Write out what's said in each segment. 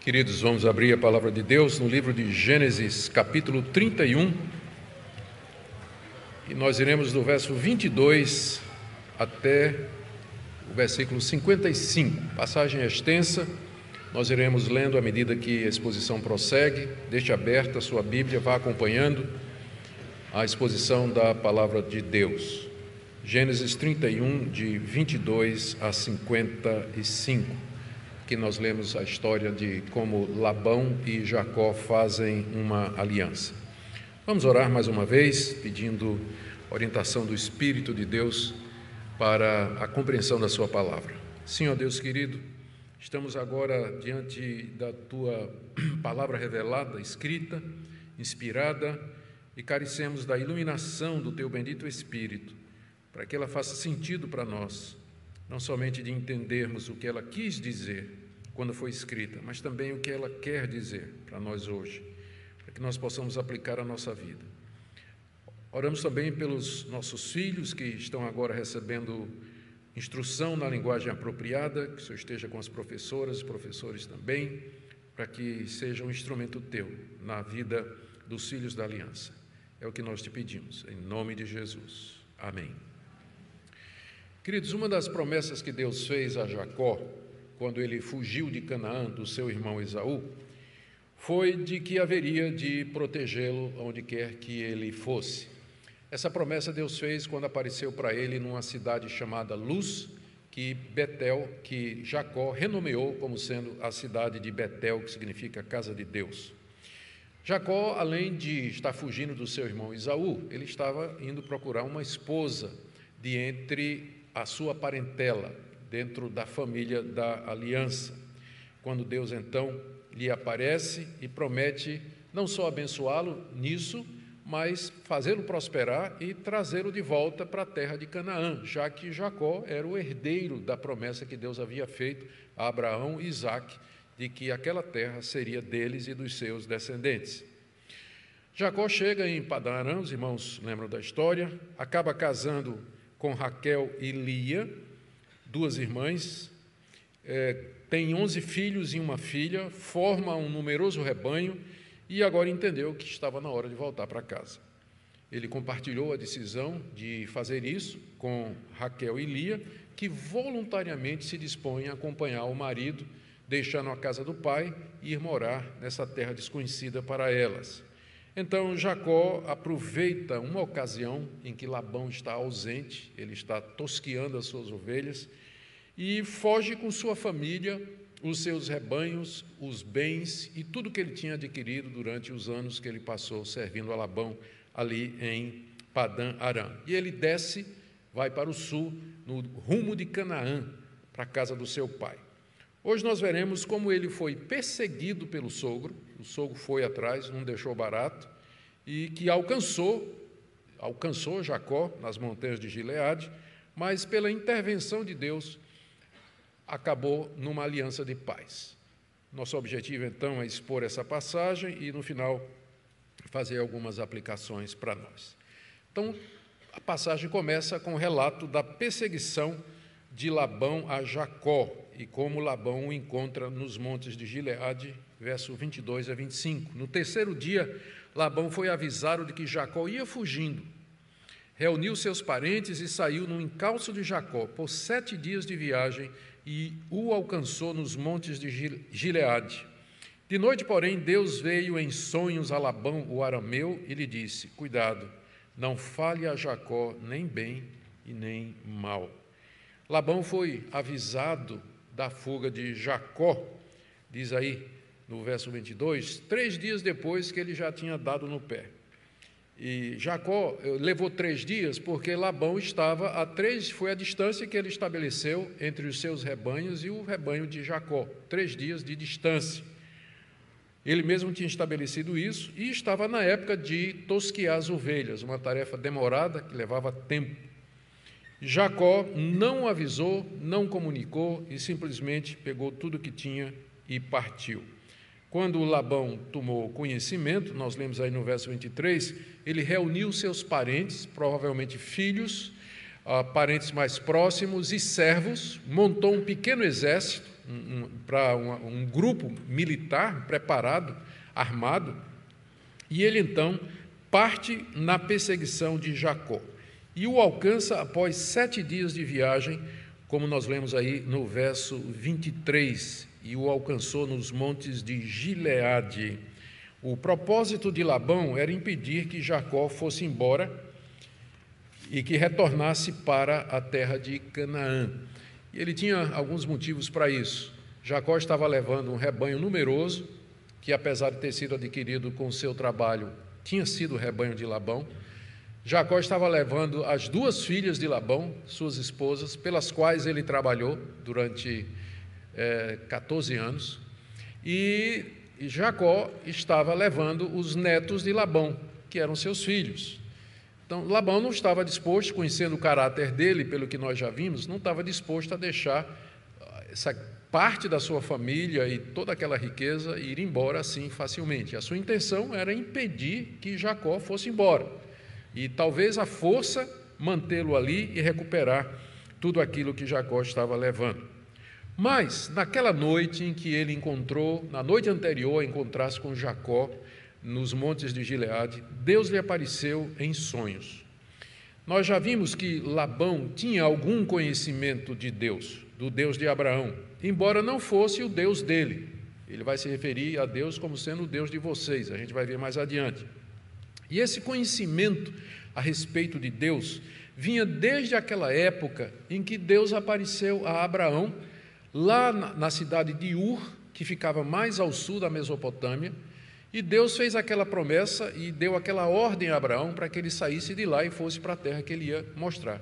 Queridos, vamos abrir a palavra de Deus no livro de Gênesis, capítulo 31. E nós iremos do verso 22 até o versículo 55. Passagem extensa, nós iremos lendo à medida que a exposição prossegue. Deixe aberta a sua Bíblia, vá acompanhando a exposição da palavra de Deus. Gênesis 31, de 22 a 55, que nós lemos a história de como Labão e Jacó fazem uma aliança. Vamos orar mais uma vez, pedindo orientação do Espírito de Deus para a compreensão da Sua palavra. Senhor Deus querido, estamos agora diante da Tua palavra revelada, escrita, inspirada, e carecemos da iluminação do Teu bendito Espírito para que ela faça sentido para nós, não somente de entendermos o que ela quis dizer quando foi escrita, mas também o que ela quer dizer para nós hoje, para que nós possamos aplicar a nossa vida. Oramos também pelos nossos filhos que estão agora recebendo instrução na linguagem apropriada, que o Senhor esteja com as professoras e professores também, para que seja um instrumento teu na vida dos filhos da aliança. É o que nós te pedimos, em nome de Jesus. Amém. Queridos, uma das promessas que Deus fez a Jacó, quando ele fugiu de Canaã do seu irmão Esaú, foi de que haveria de protegê-lo onde quer que ele fosse. Essa promessa Deus fez quando apareceu para ele numa cidade chamada Luz, que Betel, que Jacó renomeou como sendo a cidade de Betel, que significa casa de Deus. Jacó, além de estar fugindo do seu irmão Esaú, ele estava indo procurar uma esposa de entre a sua parentela dentro da família da aliança. Quando Deus então lhe aparece e promete não só abençoá-lo nisso, mas fazê-lo prosperar e trazê-lo de volta para a terra de Canaã, já que Jacó era o herdeiro da promessa que Deus havia feito a Abraão e Isaac, de que aquela terra seria deles e dos seus descendentes. Jacó chega em Padarã, os irmãos lembram da história, acaba casando com Raquel e Lia, duas irmãs, é, tem onze filhos e uma filha, forma um numeroso rebanho e agora entendeu que estava na hora de voltar para casa. Ele compartilhou a decisão de fazer isso com Raquel e Lia, que voluntariamente se dispõem a acompanhar o marido, deixando a casa do pai e ir morar nessa terra desconhecida para elas. Então Jacó aproveita uma ocasião em que Labão está ausente, ele está tosqueando as suas ovelhas, e foge com sua família, os seus rebanhos, os bens e tudo que ele tinha adquirido durante os anos que ele passou servindo a Labão ali em Padã Arã. E ele desce, vai para o sul, no rumo de Canaã, para a casa do seu pai. Hoje nós veremos como ele foi perseguido pelo sogro, o sogro foi atrás, não deixou barato, e que alcançou, alcançou Jacó nas montanhas de Gileade, mas pela intervenção de Deus acabou numa aliança de paz. Nosso objetivo então é expor essa passagem e no final fazer algumas aplicações para nós. Então, a passagem começa com o relato da perseguição de Labão a Jacó e como Labão o encontra nos montes de Gileade verso 22 a 25. No terceiro dia, Labão foi avisado de que Jacó ia fugindo. Reuniu seus parentes e saiu no encalço de Jacó por sete dias de viagem e o alcançou nos montes de Gileade. De noite, porém, Deus veio em sonhos a Labão, o arameu, e lhe disse: Cuidado, não fale a Jacó nem bem e nem mal. Labão foi avisado da fuga de Jacó, diz aí no verso 22, três dias depois que ele já tinha dado no pé. E Jacó eh, levou três dias porque Labão estava a três, foi a distância que ele estabeleceu entre os seus rebanhos e o rebanho de Jacó, três dias de distância. Ele mesmo tinha estabelecido isso e estava na época de tosquear as ovelhas, uma tarefa demorada que levava tempo. Jacó não avisou, não comunicou e simplesmente pegou tudo que tinha e partiu. Quando Labão tomou conhecimento, nós lemos aí no verso 23, ele reuniu seus parentes, provavelmente filhos, parentes mais próximos e servos, montou um pequeno exército um, um, um, um grupo militar preparado, armado, e ele então parte na perseguição de Jacó e o alcança após sete dias de viagem, como nós lemos aí no verso 23, e o alcançou nos montes de Gileade. O propósito de Labão era impedir que Jacó fosse embora e que retornasse para a terra de Canaã. E ele tinha alguns motivos para isso. Jacó estava levando um rebanho numeroso, que apesar de ter sido adquirido com seu trabalho, tinha sido o rebanho de Labão. Jacó estava levando as duas filhas de Labão, suas esposas, pelas quais ele trabalhou durante é, 14 anos. E Jacó estava levando os netos de Labão, que eram seus filhos. Então, Labão não estava disposto, conhecendo o caráter dele, pelo que nós já vimos, não estava disposto a deixar essa parte da sua família e toda aquela riqueza ir embora assim facilmente. A sua intenção era impedir que Jacó fosse embora e talvez a força mantê-lo ali e recuperar tudo aquilo que Jacó estava levando. Mas, naquela noite em que ele encontrou, na noite anterior a encontrar-se com Jacó, nos montes de Gileade, Deus lhe apareceu em sonhos. Nós já vimos que Labão tinha algum conhecimento de Deus, do Deus de Abraão, embora não fosse o Deus dele. Ele vai se referir a Deus como sendo o Deus de vocês, a gente vai ver mais adiante. E esse conhecimento a respeito de Deus vinha desde aquela época em que Deus apareceu a Abraão, lá na cidade de Ur, que ficava mais ao sul da Mesopotâmia, e Deus fez aquela promessa e deu aquela ordem a Abraão para que ele saísse de lá e fosse para a terra que ele ia mostrar.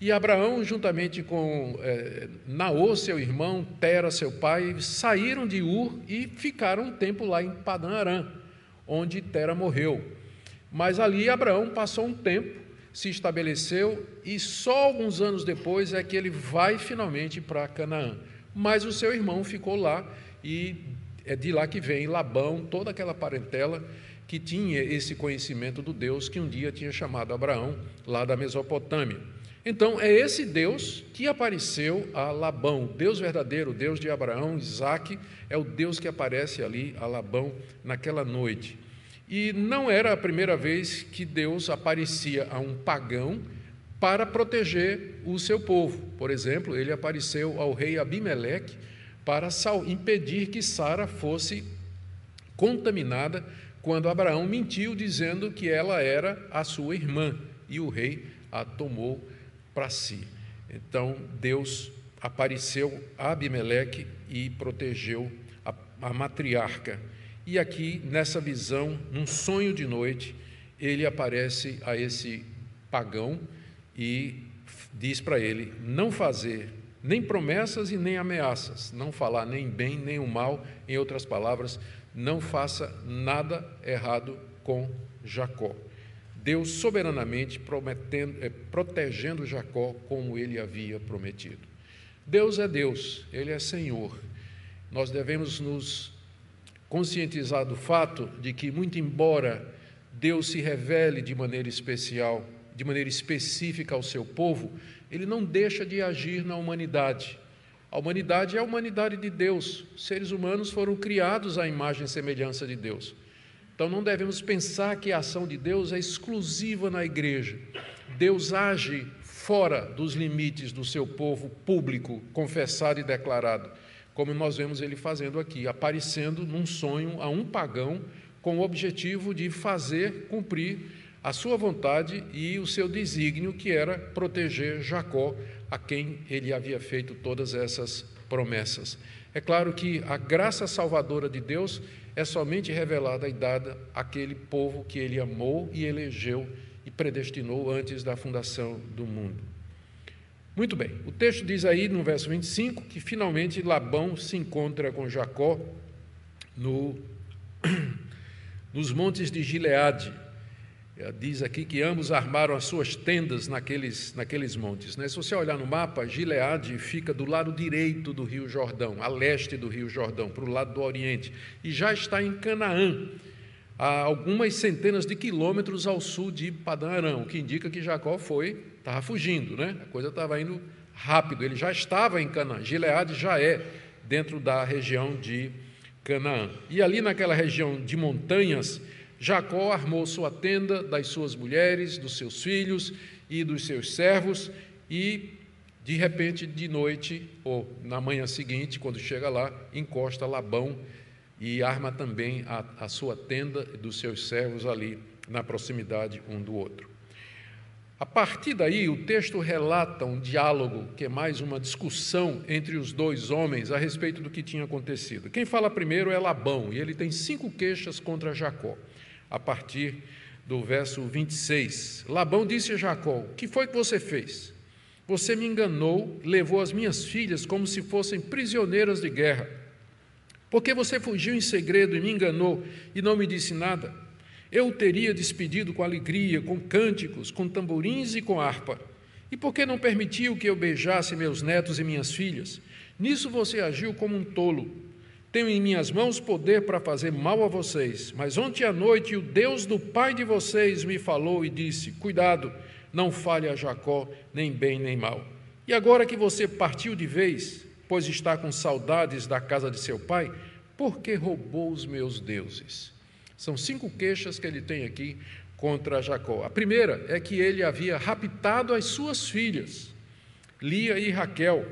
E Abraão, juntamente com é, Naô, seu irmão, Tera, seu pai, saíram de Ur e ficaram um tempo lá em Padã Arã, onde Tera morreu. Mas ali Abraão passou um tempo, se estabeleceu e só alguns anos depois é que ele vai finalmente para Canaã. Mas o seu irmão ficou lá e é de lá que vem Labão, toda aquela parentela que tinha esse conhecimento do Deus que um dia tinha chamado Abraão, lá da Mesopotâmia. Então, é esse Deus que apareceu a Labão, Deus verdadeiro, Deus de Abraão, Isaac, é o Deus que aparece ali a Labão naquela noite. E não era a primeira vez que Deus aparecia a um pagão para proteger o seu povo. Por exemplo, ele apareceu ao rei Abimeleque para impedir que Sara fosse contaminada quando Abraão mentiu dizendo que ela era a sua irmã e o rei a tomou para si. Então Deus apareceu a Abimeleque e protegeu a, a matriarca. E aqui, nessa visão, num sonho de noite, ele aparece a esse pagão e diz para ele não fazer nem promessas e nem ameaças, não falar nem bem nem o mal, em outras palavras, não faça nada errado com Jacó. Deus soberanamente é, protegendo Jacó como ele havia prometido. Deus é Deus, Ele é Senhor. Nós devemos nos conscientizar do fato de que, muito embora Deus se revele de maneira especial, de maneira específica ao seu povo, ele não deixa de agir na humanidade. A humanidade é a humanidade de Deus. Seres humanos foram criados à imagem e semelhança de Deus. Então não devemos pensar que a ação de Deus é exclusiva na igreja. Deus age fora dos limites do seu povo público, confessado e declarado, como nós vemos ele fazendo aqui, aparecendo num sonho a um pagão com o objetivo de fazer cumprir a sua vontade e o seu desígnio, que era proteger Jacó, a quem ele havia feito todas essas promessas. É claro que a graça salvadora de Deus é somente revelada e dada àquele povo que ele amou e elegeu e predestinou antes da fundação do mundo. Muito bem, o texto diz aí no verso 25 que finalmente Labão se encontra com Jacó no, nos montes de Gileade, é, diz aqui que ambos armaram as suas tendas naqueles, naqueles montes. Né? Se você olhar no mapa, Gileade fica do lado direito do Rio Jordão, a leste do Rio Jordão, para o lado do Oriente, e já está em Canaã. A algumas centenas de quilômetros ao sul de Padã Arã, o que indica que Jacó foi, estava fugindo, né? a coisa estava indo rápido, ele já estava em Canaã, Gileade já é dentro da região de Canaã. E ali naquela região de montanhas, Jacó armou sua tenda das suas mulheres, dos seus filhos e dos seus servos, e de repente, de noite ou na manhã seguinte, quando chega lá, encosta Labão e arma também a, a sua tenda dos seus servos ali na proximidade um do outro. A partir daí, o texto relata um diálogo, que é mais uma discussão entre os dois homens a respeito do que tinha acontecido. Quem fala primeiro é Labão, e ele tem cinco queixas contra Jacó a partir do verso 26. Labão disse a Jacó: O que foi que você fez? Você me enganou, levou as minhas filhas como se fossem prisioneiras de guerra. Porque você fugiu em segredo e me enganou e não me disse nada? Eu o teria despedido com alegria, com cânticos, com tamborins e com harpa. E por que não permitiu que eu beijasse meus netos e minhas filhas? Nisso você agiu como um tolo. Tenho em minhas mãos poder para fazer mal a vocês, mas ontem à noite o Deus do pai de vocês me falou e disse: Cuidado, não fale a Jacó nem bem nem mal. E agora que você partiu de vez, pois está com saudades da casa de seu pai, por que roubou os meus deuses? São cinco queixas que ele tem aqui contra Jacó. A primeira é que ele havia raptado as suas filhas, Lia e Raquel,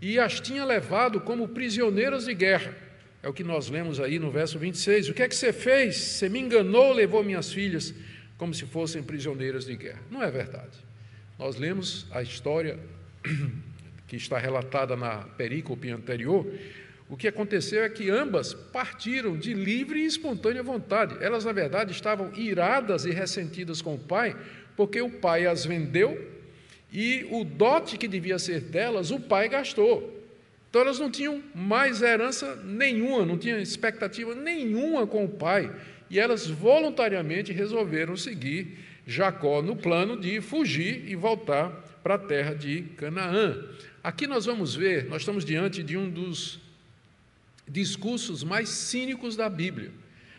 e as tinha levado como prisioneiras de guerra. É o que nós lemos aí no verso 26. O que é que você fez? Você me enganou, levou minhas filhas como se fossem prisioneiras de guerra. Não é verdade. Nós lemos a história que está relatada na perícope anterior. O que aconteceu é que ambas partiram de livre e espontânea vontade. Elas, na verdade, estavam iradas e ressentidas com o pai, porque o pai as vendeu e o dote que devia ser delas, o pai gastou. Então elas não tinham mais herança nenhuma, não tinham expectativa nenhuma com o pai. E elas voluntariamente resolveram seguir Jacó no plano de fugir e voltar para a terra de Canaã. Aqui nós vamos ver, nós estamos diante de um dos discursos mais cínicos da Bíblia.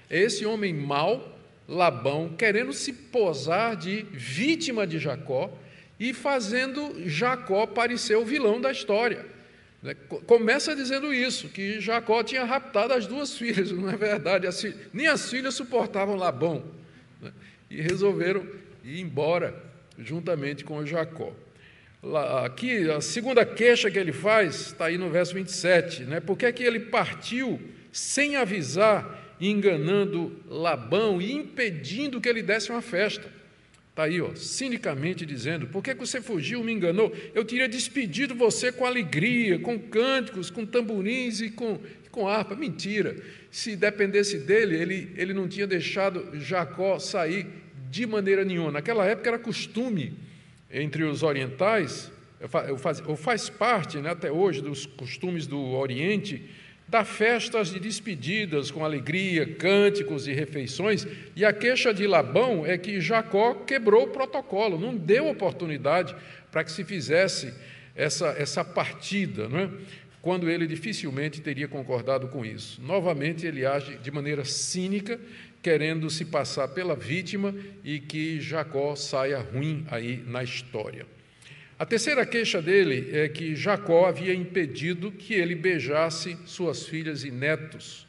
É esse homem mau, Labão, querendo se posar de vítima de Jacó e fazendo Jacó parecer o vilão da história. Né? Começa dizendo isso, que Jacó tinha raptado as duas filhas, não é verdade? Nem as filhas suportavam Labão né? e resolveram ir embora juntamente com Jacó. Aqui, a segunda queixa que ele faz está aí no verso 27, né? Porque é que ele partiu sem avisar, enganando Labão e impedindo que ele desse uma festa. Está aí, ó, cinicamente dizendo: por que você fugiu, me enganou? Eu teria despedido você com alegria, com cânticos, com tamborins e com, com harpa. Mentira. Se dependesse dele, ele, ele não tinha deixado Jacó sair de maneira nenhuma. Naquela época era costume entre os orientais, ou faz parte né, até hoje dos costumes do Oriente, Dá festas de despedidas com alegria, cânticos e refeições, e a queixa de Labão é que Jacó quebrou o protocolo, não deu oportunidade para que se fizesse essa, essa partida, não é? quando ele dificilmente teria concordado com isso. Novamente, ele age de maneira cínica, querendo se passar pela vítima e que Jacó saia ruim aí na história. A terceira queixa dele é que Jacó havia impedido que ele beijasse suas filhas e netos.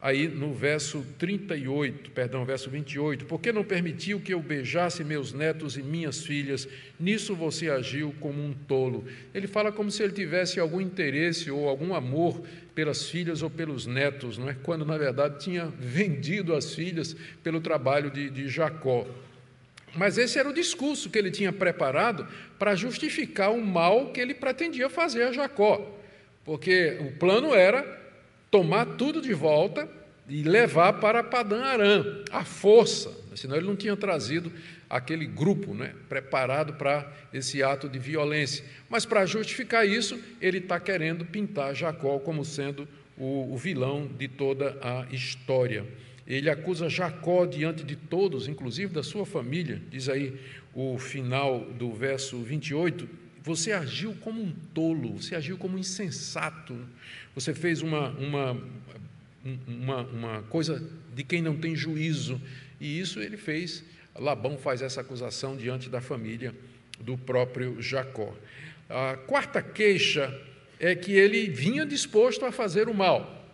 Aí no verso 38, perdão, verso 28, por que não permitiu que eu beijasse meus netos e minhas filhas? Nisso você agiu como um tolo. Ele fala como se ele tivesse algum interesse ou algum amor pelas filhas ou pelos netos, não é? Quando na verdade tinha vendido as filhas pelo trabalho de, de Jacó. Mas esse era o discurso que ele tinha preparado para justificar o mal que ele pretendia fazer a Jacó. Porque o plano era tomar tudo de volta e levar para Padã Arã, à força, senão ele não tinha trazido aquele grupo né, preparado para esse ato de violência. Mas para justificar isso, ele está querendo pintar Jacó como sendo o, o vilão de toda a história. Ele acusa Jacó diante de todos, inclusive da sua família, diz aí o final do verso 28. Você agiu como um tolo, você agiu como um insensato, você fez uma, uma uma, uma coisa de quem não tem juízo. E isso ele fez. Labão faz essa acusação diante da família do próprio Jacó. A quarta queixa é que ele vinha disposto a fazer o mal,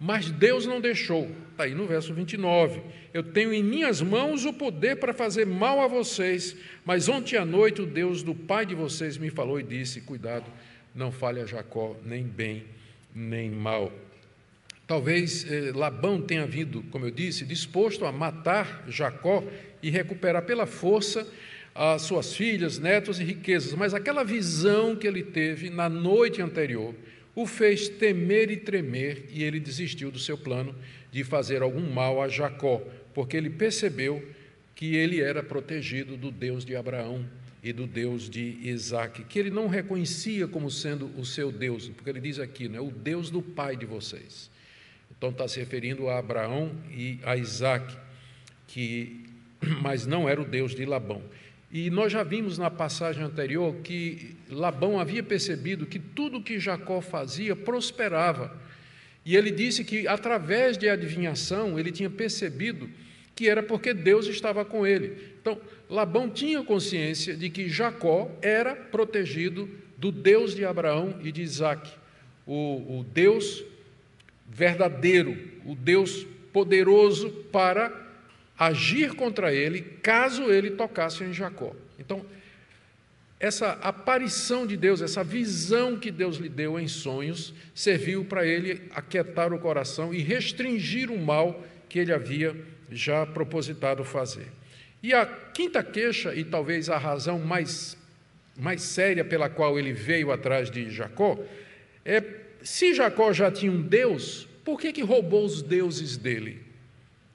mas Deus não deixou. Está aí no verso 29. Eu tenho em minhas mãos o poder para fazer mal a vocês, mas ontem à noite o Deus do pai de vocês me falou e disse: Cuidado, não fale a Jacó nem bem nem mal. Talvez eh, Labão tenha vindo, como eu disse, disposto a matar Jacó e recuperar pela força as suas filhas, netos e riquezas, mas aquela visão que ele teve na noite anterior o fez temer e tremer, e ele desistiu do seu plano de fazer algum mal a Jacó, porque ele percebeu que ele era protegido do Deus de Abraão e do Deus de Isaac, que ele não reconhecia como sendo o seu Deus, porque ele diz aqui, né, o Deus do pai de vocês. Então está se referindo a Abraão e a Isaac, que, mas não era o Deus de Labão. E nós já vimos na passagem anterior que Labão havia percebido que tudo que Jacó fazia prosperava. E ele disse que, através de adivinhação, ele tinha percebido que era porque Deus estava com ele. Então, Labão tinha consciência de que Jacó era protegido do Deus de Abraão e de Isaac, o, o Deus verdadeiro, o Deus poderoso para agir contra ele caso ele tocasse em Jacó. Então, essa aparição de Deus, essa visão que Deus lhe deu em sonhos, serviu para ele aquietar o coração e restringir o mal que ele havia já propositado fazer. E a quinta queixa, e talvez a razão mais, mais séria pela qual ele veio atrás de Jacó, é se Jacó já tinha um Deus, por que, que roubou os deuses dele?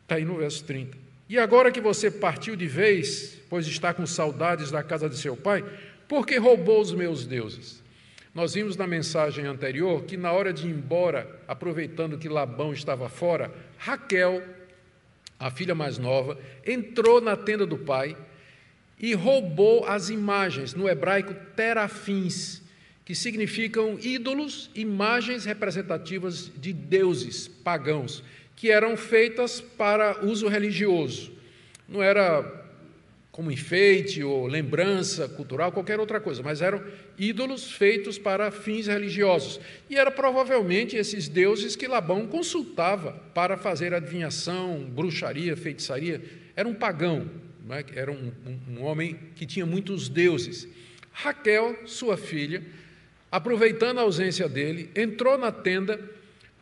Está aí no verso 30. E agora que você partiu de vez, pois está com saudades da casa de seu pai, por que roubou os meus deuses? Nós vimos na mensagem anterior que, na hora de ir embora, aproveitando que Labão estava fora, Raquel, a filha mais nova, entrou na tenda do pai e roubou as imagens, no hebraico terafins, que significam ídolos, imagens representativas de deuses pagãos que eram feitas para uso religioso. Não era como enfeite ou lembrança cultural, qualquer outra coisa, mas eram ídolos feitos para fins religiosos. E era provavelmente esses deuses que Labão consultava para fazer adivinhação, bruxaria, feitiçaria. Era um pagão, é? era um, um, um homem que tinha muitos deuses. Raquel, sua filha, aproveitando a ausência dele, entrou na tenda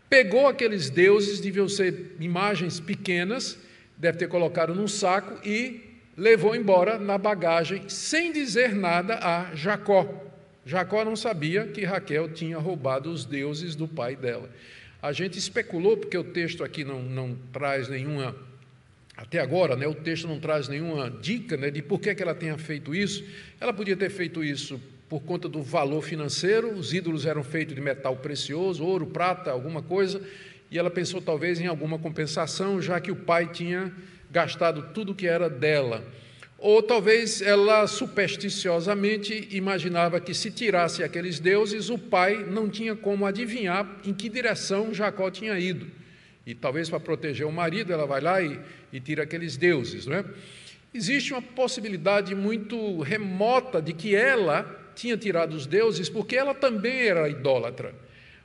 pegou aqueles deuses, deviam ser imagens pequenas, deve ter colocado num saco e levou embora na bagagem, sem dizer nada a Jacó. Jacó não sabia que Raquel tinha roubado os deuses do pai dela. A gente especulou, porque o texto aqui não, não traz nenhuma, até agora, né, o texto não traz nenhuma dica né, de por que, que ela tenha feito isso. Ela podia ter feito isso por conta do valor financeiro, os ídolos eram feitos de metal precioso, ouro, prata, alguma coisa, e ela pensou talvez em alguma compensação, já que o pai tinha gastado tudo que era dela. Ou talvez ela supersticiosamente imaginava que se tirasse aqueles deuses, o pai não tinha como adivinhar em que direção Jacó tinha ido. E talvez para proteger o marido, ela vai lá e, e tira aqueles deuses, não é? Existe uma possibilidade muito remota de que ela tinha tirado os deuses porque ela também era idólatra.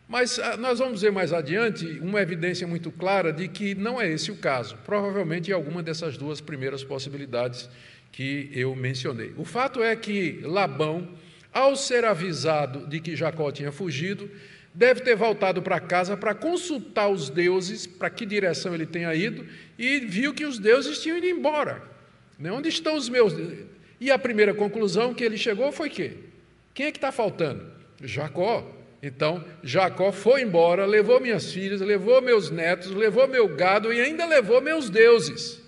Mas ah, nós vamos ver mais adiante uma evidência muito clara de que não é esse o caso. Provavelmente é alguma dessas duas primeiras possibilidades que eu mencionei. O fato é que Labão, ao ser avisado de que Jacó tinha fugido, deve ter voltado para casa para consultar os deuses, para que direção ele tenha ido, e viu que os deuses tinham ido embora. Né? Onde estão os meus? E a primeira conclusão que ele chegou foi que quem é que está faltando? Jacó. Então, Jacó foi embora, levou minhas filhas, levou meus netos, levou meu gado e ainda levou meus deuses.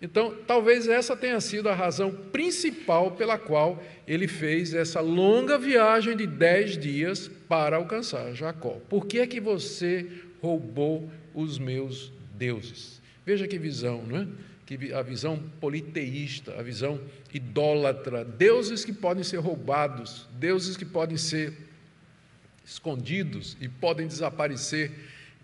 Então, talvez essa tenha sido a razão principal pela qual ele fez essa longa viagem de dez dias para alcançar Jacó. Por que é que você roubou os meus deuses? Veja que visão, não é? Que a visão politeísta, a visão idólatra, deuses que podem ser roubados, deuses que podem ser escondidos e podem desaparecer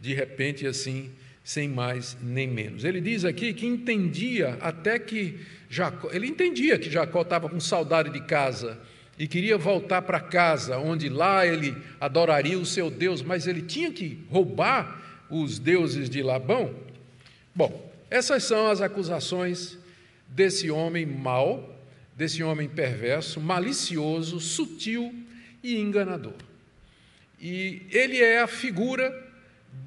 de repente assim, sem mais nem menos. Ele diz aqui que entendia até que Jacó, ele entendia que Jacó estava com saudade de casa e queria voltar para casa, onde lá ele adoraria o seu Deus, mas ele tinha que roubar os deuses de Labão. Bom, essas são as acusações desse homem mau, desse homem perverso, malicioso, sutil e enganador. E ele é a figura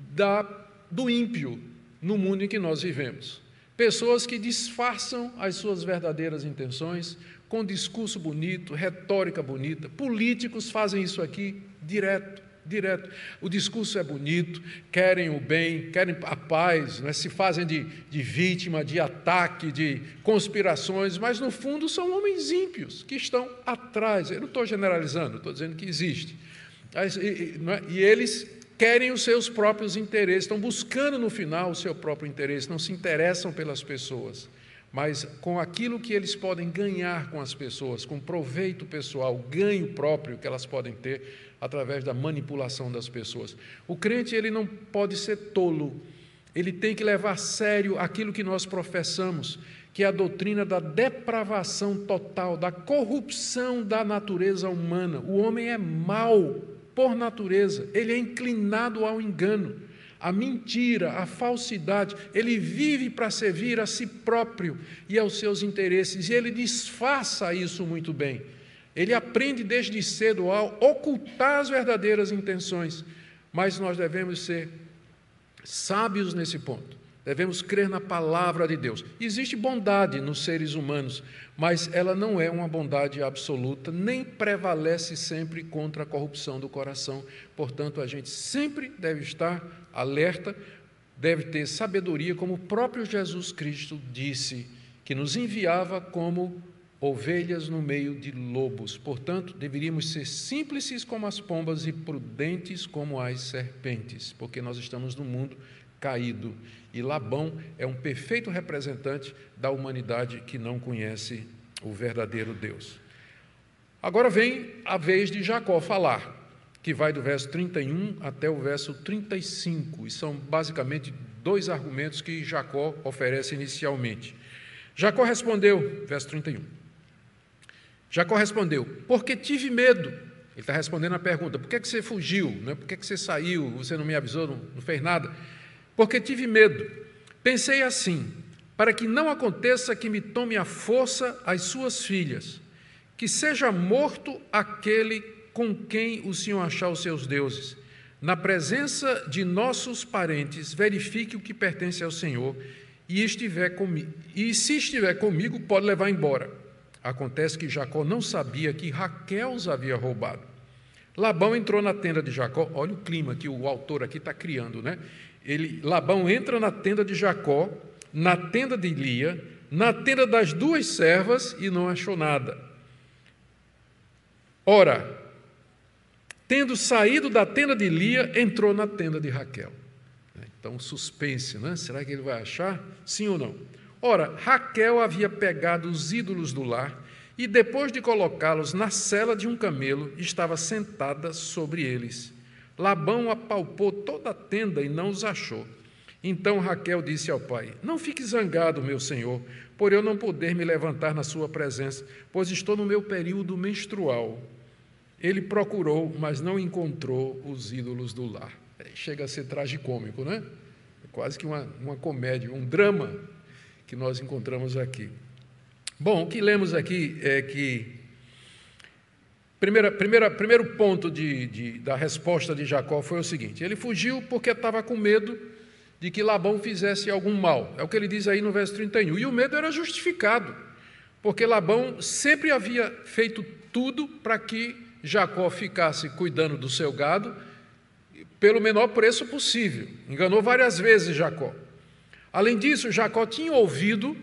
da, do ímpio no mundo em que nós vivemos. Pessoas que disfarçam as suas verdadeiras intenções com discurso bonito, retórica bonita. Políticos fazem isso aqui direto, direto. O discurso é bonito, querem o bem, querem a paz, né? se fazem de, de vítima, de ataque, de conspirações, mas no fundo são homens ímpios que estão atrás. Eu não estou generalizando, estou dizendo que existe. E, e, é? e eles querem os seus próprios interesses, estão buscando no final o seu próprio interesse, não se interessam pelas pessoas, mas com aquilo que eles podem ganhar com as pessoas, com proveito pessoal, ganho próprio que elas podem ter através da manipulação das pessoas. O crente ele não pode ser tolo, ele tem que levar a sério aquilo que nós professamos, que é a doutrina da depravação total, da corrupção da natureza humana. O homem é mau por natureza, ele é inclinado ao engano, à mentira, à falsidade. Ele vive para servir a si próprio e aos seus interesses, e ele disfarça isso muito bem. Ele aprende desde cedo a ocultar as verdadeiras intenções, mas nós devemos ser sábios nesse ponto. Devemos crer na palavra de Deus. Existe bondade nos seres humanos, mas ela não é uma bondade absoluta, nem prevalece sempre contra a corrupção do coração. Portanto, a gente sempre deve estar alerta, deve ter sabedoria, como o próprio Jesus Cristo disse, que nos enviava como ovelhas no meio de lobos. Portanto, deveríamos ser simples como as pombas e prudentes como as serpentes, porque nós estamos no mundo caído. E Labão é um perfeito representante da humanidade que não conhece o verdadeiro Deus. Agora vem a vez de Jacó falar, que vai do verso 31 até o verso 35, e são basicamente dois argumentos que Jacó oferece inicialmente. Jacó respondeu, verso 31. Jacó respondeu: Porque tive medo. Ele está respondendo a pergunta: por que, que você fugiu? Né? Por que, que você saiu? Você não me avisou, não, não fez nada? porque tive medo. Pensei assim: para que não aconteça que me tome a força as suas filhas, que seja morto aquele com quem o Senhor achar os seus deuses. Na presença de nossos parentes, verifique o que pertence ao Senhor e, estiver comigo, e se estiver comigo, pode levar embora. Acontece que Jacó não sabia que Raquel os havia roubado. Labão entrou na tenda de Jacó, olha o clima que o autor aqui está criando, né? ele, Labão entra na tenda de Jacó, na tenda de Lia, na tenda das duas servas e não achou nada. Ora, tendo saído da tenda de Lia, entrou na tenda de Raquel. Então, suspense, né? Será que ele vai achar? Sim ou não? Ora, Raquel havia pegado os ídolos do lar e, depois de colocá-los na cela de um camelo, estava sentada sobre eles. Labão apalpou toda a tenda e não os achou. Então Raquel disse ao pai: Não fique zangado, meu senhor, por eu não poder me levantar na sua presença, pois estou no meu período menstrual. Ele procurou, mas não encontrou os ídolos do lar. É, chega a ser tragicômico, né? É quase que uma, uma comédia, um drama que nós encontramos aqui. Bom, o que lemos aqui é que Primeira, primeira, primeiro ponto de, de, da resposta de Jacó foi o seguinte: ele fugiu porque estava com medo de que Labão fizesse algum mal. É o que ele diz aí no verso 31. E o medo era justificado, porque Labão sempre havia feito tudo para que Jacó ficasse cuidando do seu gado pelo menor preço possível. Enganou várias vezes Jacó. Além disso, Jacó tinha ouvido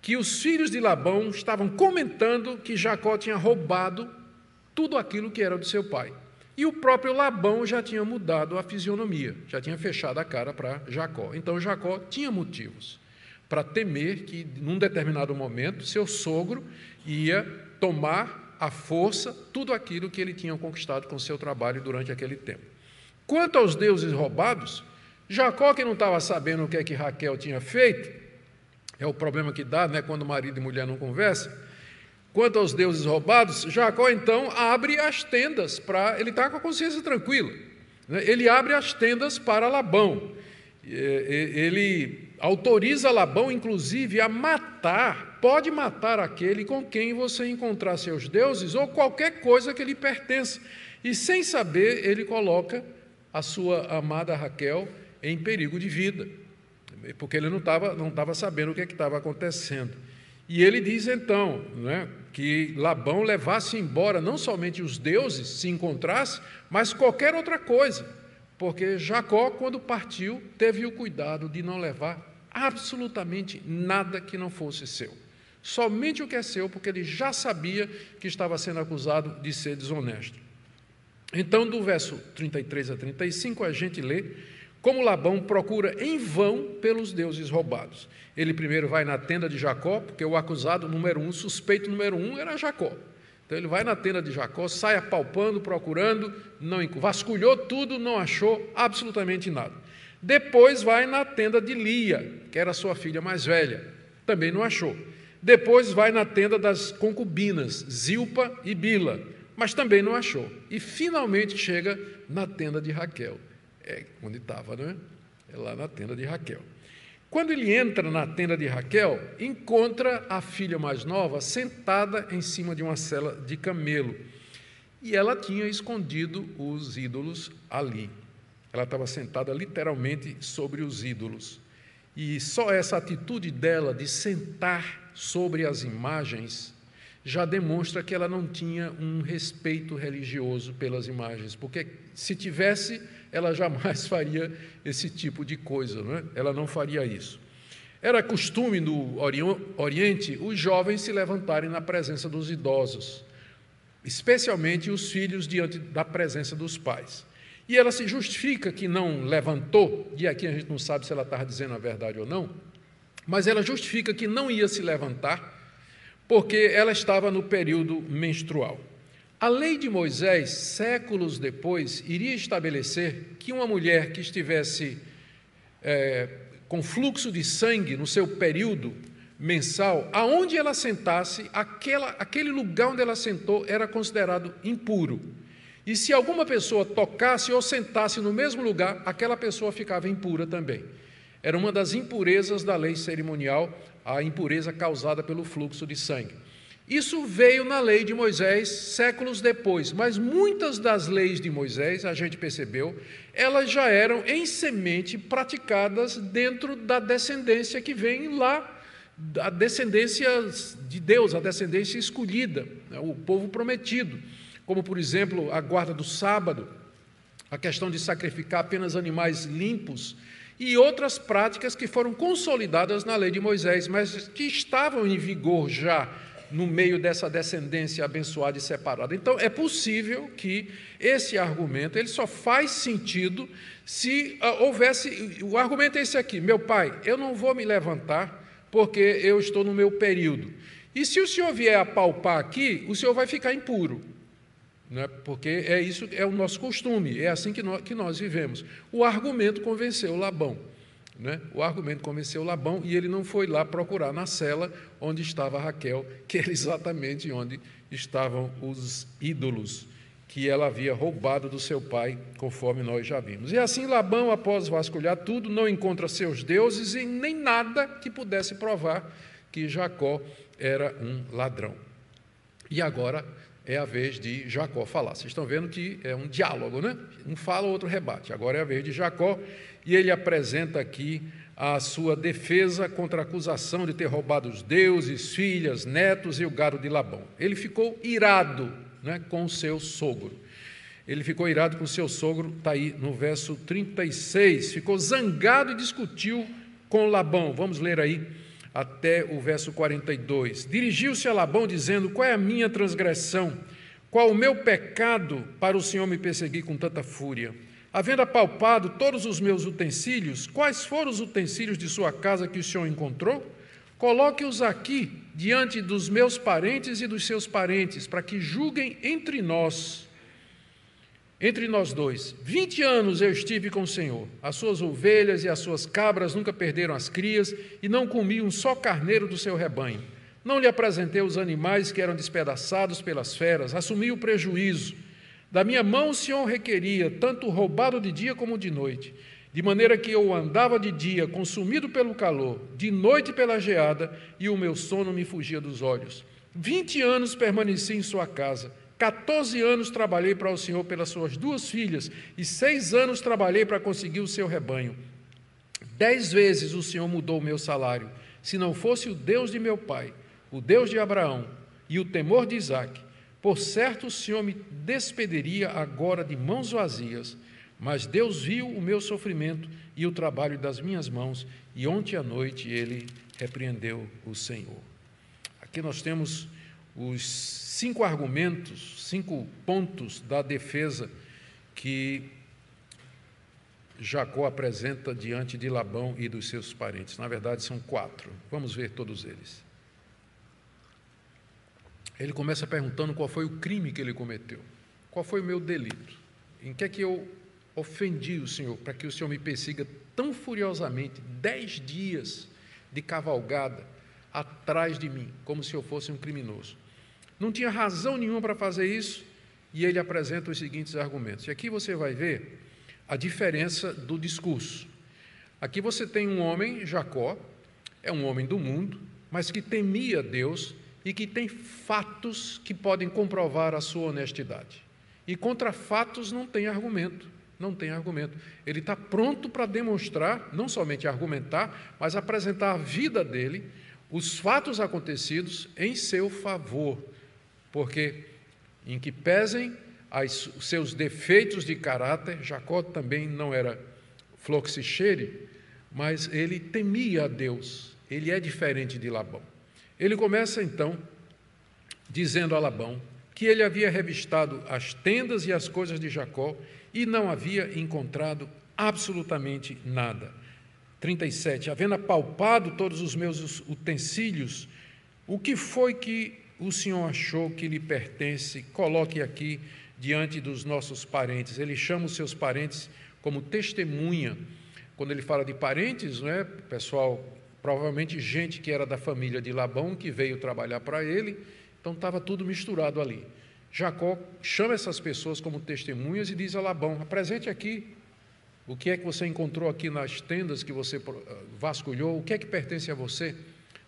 que os filhos de Labão estavam comentando que Jacó tinha roubado tudo aquilo que era do seu pai. E o próprio Labão já tinha mudado a fisionomia, já tinha fechado a cara para Jacó. Então Jacó tinha motivos para temer que, num determinado momento, seu sogro ia tomar à força tudo aquilo que ele tinha conquistado com seu trabalho durante aquele tempo. Quanto aos deuses roubados, Jacó, que não estava sabendo o que é que Raquel tinha feito, é o problema que dá né, quando marido e mulher não conversam. Quanto aos deuses roubados, Jacó então abre as tendas para. Ele está com a consciência tranquila. Né? Ele abre as tendas para Labão. Ele autoriza Labão, inclusive, a matar, pode matar aquele com quem você encontrar seus deuses ou qualquer coisa que lhe pertença. E sem saber, ele coloca a sua amada Raquel em perigo de vida, porque ele não estava não tava sabendo o que é estava acontecendo. E ele diz então né, que Labão levasse embora não somente os deuses, se encontrasse, mas qualquer outra coisa, porque Jacó, quando partiu, teve o cuidado de não levar absolutamente nada que não fosse seu. Somente o que é seu, porque ele já sabia que estava sendo acusado de ser desonesto. Então, do verso 33 a 35, a gente lê como Labão procura em vão pelos deuses roubados. Ele primeiro vai na tenda de Jacó, porque o acusado número um, suspeito número um, era Jacó. Então ele vai na tenda de Jacó, sai apalpando, procurando, não vasculhou tudo, não achou absolutamente nada. Depois vai na tenda de Lia, que era sua filha mais velha, também não achou. Depois vai na tenda das concubinas, Zilpa e Bila, mas também não achou. E finalmente chega na tenda de Raquel. É onde estava, não é? É lá na tenda de Raquel. Quando ele entra na tenda de Raquel, encontra a filha mais nova sentada em cima de uma cela de camelo. E ela tinha escondido os ídolos ali. Ela estava sentada literalmente sobre os ídolos. E só essa atitude dela de sentar sobre as imagens já demonstra que ela não tinha um respeito religioso pelas imagens, porque se tivesse, ela jamais faria esse tipo de coisa, não é? ela não faria isso. Era costume no Oriente os jovens se levantarem na presença dos idosos, especialmente os filhos diante da presença dos pais. E ela se justifica que não levantou, e aqui a gente não sabe se ela estava dizendo a verdade ou não, mas ela justifica que não ia se levantar porque ela estava no período menstrual. A lei de Moisés, séculos depois, iria estabelecer que uma mulher que estivesse é, com fluxo de sangue no seu período mensal, aonde ela sentasse, aquela, aquele lugar onde ela sentou era considerado impuro. E se alguma pessoa tocasse ou sentasse no mesmo lugar, aquela pessoa ficava impura também. Era uma das impurezas da lei cerimonial, a impureza causada pelo fluxo de sangue. Isso veio na lei de Moisés séculos depois, mas muitas das leis de Moisés, a gente percebeu, elas já eram em semente praticadas dentro da descendência que vem lá, a descendência de Deus, a descendência escolhida, né, o povo prometido, como por exemplo a guarda do sábado, a questão de sacrificar apenas animais limpos e outras práticas que foram consolidadas na lei de Moisés, mas que estavam em vigor já no meio dessa descendência abençoada e separada. Então, é possível que esse argumento ele só faz sentido se uh, houvesse. O argumento é esse aqui: meu pai, eu não vou me levantar porque eu estou no meu período. E se o senhor vier a palpar aqui, o senhor vai ficar impuro né? porque é isso é o nosso costume, é assim que nós, que nós vivemos. O argumento convenceu Labão. Né? O argumento convenceu Labão e ele não foi lá procurar na cela onde estava Raquel, que era exatamente onde estavam os ídolos que ela havia roubado do seu pai, conforme nós já vimos. E assim Labão, após vasculhar tudo, não encontra seus deuses e nem nada que pudesse provar que Jacó era um ladrão. E agora é a vez de Jacó falar. Vocês estão vendo que é um diálogo, né? Um fala, outro rebate. Agora é a vez de Jacó e ele apresenta aqui a sua defesa contra a acusação de ter roubado os deuses, filhas, netos e o gado de Labão. Ele ficou irado né, com o seu sogro. Ele ficou irado com o seu sogro, está aí no verso 36. Ficou zangado e discutiu com Labão. Vamos ler aí até o verso 42. Dirigiu-se a Labão, dizendo: Qual é a minha transgressão? Qual o meu pecado para o Senhor me perseguir com tanta fúria? Havendo apalpado todos os meus utensílios, quais foram os utensílios de sua casa que o Senhor encontrou? Coloque-os aqui diante dos meus parentes e dos seus parentes, para que julguem entre nós. Entre nós dois. Vinte anos eu estive com o Senhor. As suas ovelhas e as suas cabras nunca perderam as crias, e não comi um só carneiro do seu rebanho. Não lhe apresentei os animais que eram despedaçados pelas feras, assumi o prejuízo. Da minha mão o Senhor requeria, tanto roubado de dia como de noite, de maneira que eu andava de dia, consumido pelo calor, de noite pela geada, e o meu sono me fugia dos olhos. Vinte anos permaneci em sua casa 14 anos trabalhei para o Senhor pelas suas duas filhas, e seis anos trabalhei para conseguir o seu rebanho. Dez vezes o Senhor mudou o meu salário. Se não fosse o Deus de meu pai, o Deus de Abraão e o temor de Isaac, por certo o Senhor me despediria agora de mãos vazias. Mas Deus viu o meu sofrimento e o trabalho das minhas mãos, e ontem à noite ele repreendeu o Senhor. Aqui nós temos os cinco argumentos, cinco pontos da defesa que Jacó apresenta diante de Labão e dos seus parentes. Na verdade, são quatro. Vamos ver todos eles. Ele começa perguntando qual foi o crime que ele cometeu, qual foi o meu delito, em que é que eu ofendi o Senhor para que o Senhor me persiga tão furiosamente, dez dias de cavalgada atrás de mim, como se eu fosse um criminoso. Não tinha razão nenhuma para fazer isso, e ele apresenta os seguintes argumentos. E aqui você vai ver a diferença do discurso. Aqui você tem um homem, Jacó, é um homem do mundo, mas que temia Deus e que tem fatos que podem comprovar a sua honestidade. E contra fatos não tem argumento, não tem argumento. Ele está pronto para demonstrar, não somente argumentar, mas apresentar a vida dele, os fatos acontecidos em seu favor porque em que pesem os seus defeitos de caráter, Jacó também não era fluxichere, mas ele temia a Deus, ele é diferente de Labão. Ele começa então dizendo a Labão que ele havia revistado as tendas e as coisas de Jacó e não havia encontrado absolutamente nada. 37. Havendo apalpado todos os meus utensílios, o que foi que o senhor achou que lhe pertence, coloque aqui diante dos nossos parentes. Ele chama os seus parentes como testemunha. Quando ele fala de parentes, não é, pessoal, provavelmente gente que era da família de Labão, que veio trabalhar para ele, então estava tudo misturado ali. Jacó chama essas pessoas como testemunhas e diz a Labão: apresente aqui o que é que você encontrou aqui nas tendas que você ah, vasculhou, o que é que pertence a você.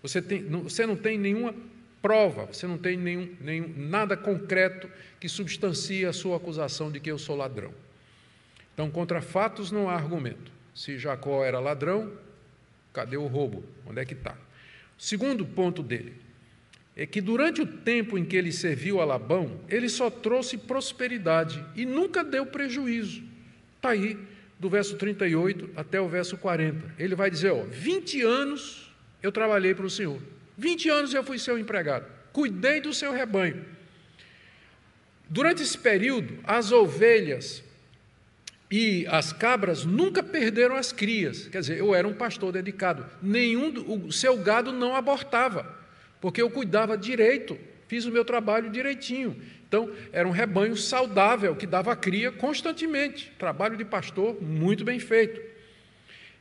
Você, tem, você não tem nenhuma prova, você não tem nenhum, nenhum, nada concreto que substancie a sua acusação de que eu sou ladrão. Então, contra fatos não há argumento. Se Jacó era ladrão, cadê o roubo? Onde é que está? Segundo ponto dele é que durante o tempo em que ele serviu a Labão, ele só trouxe prosperidade e nunca deu prejuízo. Está aí, do verso 38 até o verso 40. Ele vai dizer: ó, 20 anos eu trabalhei para o Senhor. 20 anos eu fui seu empregado, cuidei do seu rebanho. Durante esse período, as ovelhas e as cabras nunca perderam as crias. Quer dizer, eu era um pastor dedicado. Nenhum o seu gado não abortava, porque eu cuidava direito, fiz o meu trabalho direitinho. Então, era um rebanho saudável que dava cria constantemente. Trabalho de pastor muito bem feito.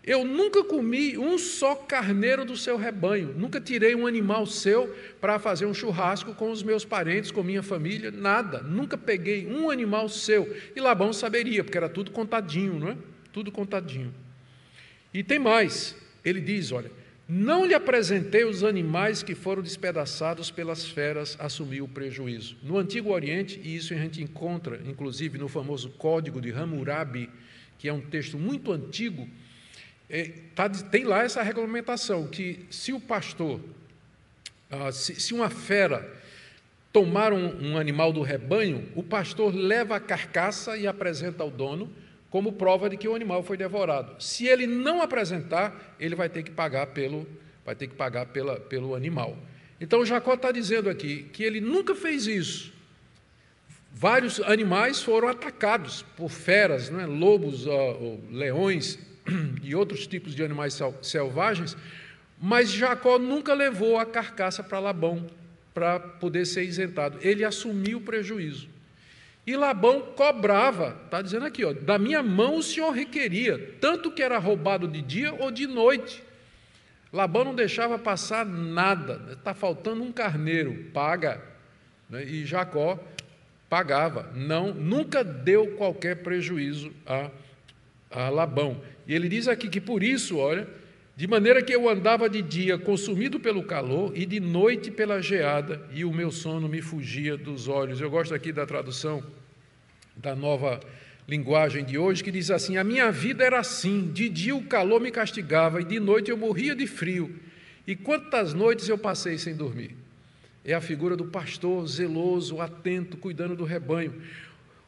Eu nunca comi um só carneiro do seu rebanho, nunca tirei um animal seu para fazer um churrasco com os meus parentes, com minha família, nada. Nunca peguei um animal seu. E Labão saberia, porque era tudo contadinho, não é? Tudo contadinho. E tem mais. Ele diz: olha, não lhe apresentei os animais que foram despedaçados pelas feras, assumiu o prejuízo. No Antigo Oriente, e isso a gente encontra, inclusive, no famoso Código de Hammurabi, que é um texto muito antigo é, tá, tem lá essa regulamentação que se o pastor, ah, se, se, uma fera tomar um, um animal do rebanho, o pastor leva a carcaça e apresenta ao dono como prova de que o animal foi devorado. Se ele não apresentar, ele vai ter que pagar pelo, vai ter que pagar pela, pelo animal. Então Jacó está dizendo aqui que ele nunca fez isso. Vários animais foram atacados por feras, né? lobos, uh, leões, e outros tipos de animais selvagens, mas Jacó nunca levou a carcaça para Labão para poder ser isentado. Ele assumiu o prejuízo. E Labão cobrava, está dizendo aqui, ó, da minha mão o senhor requeria, tanto que era roubado de dia ou de noite. Labão não deixava passar nada, está faltando um carneiro, paga. Né? E Jacó pagava, não, nunca deu qualquer prejuízo a, a Labão. E ele diz aqui que por isso, olha, de maneira que eu andava de dia consumido pelo calor e de noite pela geada, e o meu sono me fugia dos olhos. Eu gosto aqui da tradução da nova linguagem de hoje, que diz assim: A minha vida era assim, de dia o calor me castigava e de noite eu morria de frio. E quantas noites eu passei sem dormir? É a figura do pastor zeloso, atento, cuidando do rebanho.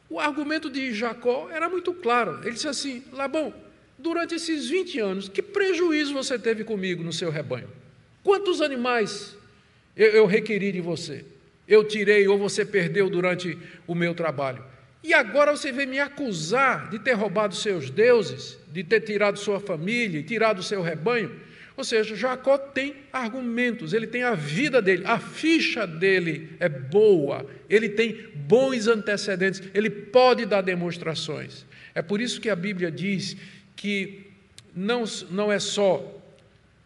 O argumento de Jacó era muito claro. Ele disse assim: Labão, durante esses 20 anos, que prejuízo você teve comigo no seu rebanho? Quantos animais eu, requeri de você? Eu tirei ou você perdeu durante o meu trabalho? E agora você vem me acusar de ter roubado seus deuses, de ter tirado sua família, tirado seu rebanho? Ou seja, Jacó tem argumentos, ele tem a vida dele, a ficha dele é boa, ele tem bons antecedentes, ele pode dar demonstrações. É por isso que a Bíblia diz que não, não é só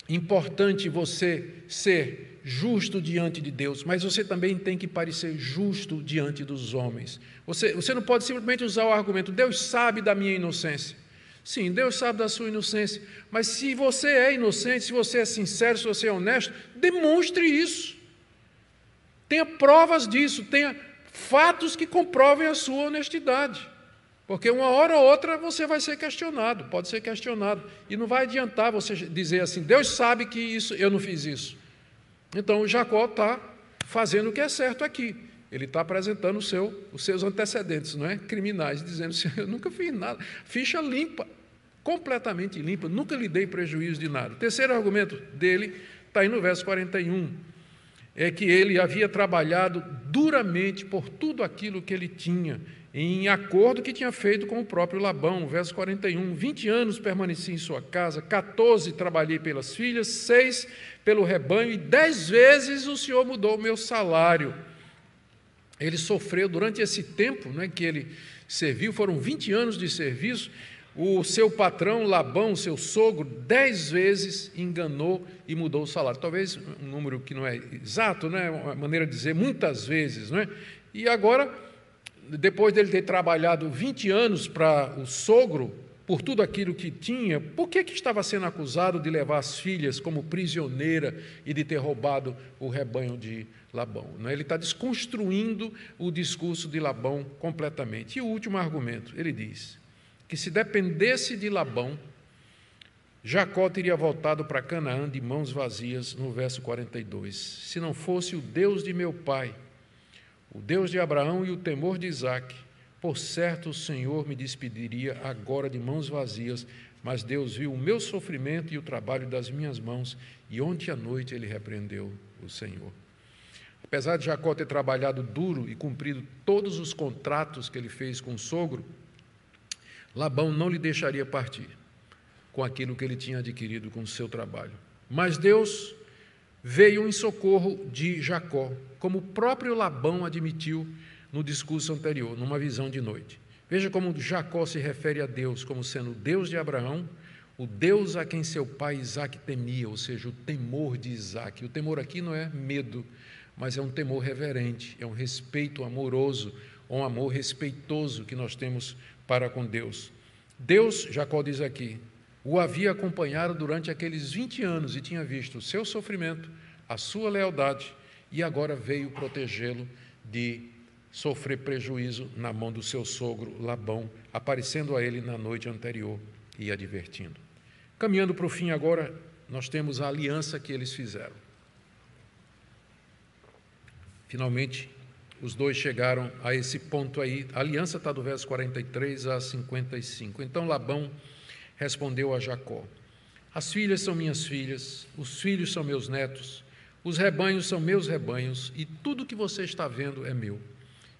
importante você ser justo diante de Deus, mas você também tem que parecer justo diante dos homens. Você, você não pode simplesmente usar o argumento, Deus sabe da minha inocência. Sim, Deus sabe da sua inocência, mas se você é inocente, se você é sincero, se você é honesto, demonstre isso. Tenha provas disso, tenha fatos que comprovem a sua honestidade. Porque uma hora ou outra você vai ser questionado, pode ser questionado. E não vai adiantar você dizer assim, Deus sabe que isso, eu não fiz isso. Então Jacó está fazendo o que é certo aqui. Ele está apresentando seu, os seus antecedentes, não é? Criminais, dizendo assim, eu nunca fiz nada. Ficha limpa, completamente limpa, nunca lhe dei prejuízo de nada. O terceiro argumento dele está aí no verso 41. É que ele havia trabalhado duramente por tudo aquilo que ele tinha em acordo que tinha feito com o próprio Labão, verso 41. 20 anos permaneci em sua casa, 14 trabalhei pelas filhas, 6 pelo rebanho, e 10 vezes o Senhor mudou o meu salário. Ele sofreu durante esse tempo né, que ele serviu, foram 20 anos de serviço. O seu patrão, Labão, seu sogro, dez vezes enganou e mudou o salário. Talvez um número que não é exato, né? uma maneira de dizer muitas vezes. Não é? E agora depois dele ter trabalhado 20 anos para o sogro, por tudo aquilo que tinha, por que, que estava sendo acusado de levar as filhas como prisioneira e de ter roubado o rebanho de Labão? Né? Ele está desconstruindo o discurso de Labão completamente. E o último argumento, ele diz que se dependesse de Labão, Jacó teria voltado para Canaã de mãos vazias, no verso 42. Se não fosse o Deus de meu pai, o Deus de Abraão e o temor de Isaac. Por certo, o Senhor me despediria agora de mãos vazias, mas Deus viu o meu sofrimento e o trabalho das minhas mãos, e ontem à noite ele repreendeu o Senhor. Apesar de Jacó ter trabalhado duro e cumprido todos os contratos que ele fez com o sogro, Labão não lhe deixaria partir com aquilo que ele tinha adquirido com o seu trabalho. Mas Deus veio em socorro de Jacó, como o próprio Labão admitiu no discurso anterior, numa visão de noite. Veja como Jacó se refere a Deus como sendo o Deus de Abraão, o Deus a quem seu pai Isaac temia, ou seja, o temor de Isaac. O temor aqui não é medo, mas é um temor reverente, é um respeito amoroso, um amor respeitoso que nós temos para com Deus. Deus, Jacó diz aqui, o havia acompanhado durante aqueles 20 anos e tinha visto o seu sofrimento, a sua lealdade, e agora veio protegê-lo de sofrer prejuízo na mão do seu sogro Labão, aparecendo a ele na noite anterior e advertindo. Caminhando para o fim agora, nós temos a aliança que eles fizeram. Finalmente, os dois chegaram a esse ponto aí. A aliança está do verso 43 a 55. Então Labão respondeu a Jacó: As filhas são minhas filhas, os filhos são meus netos, os rebanhos são meus rebanhos, e tudo que você está vendo é meu.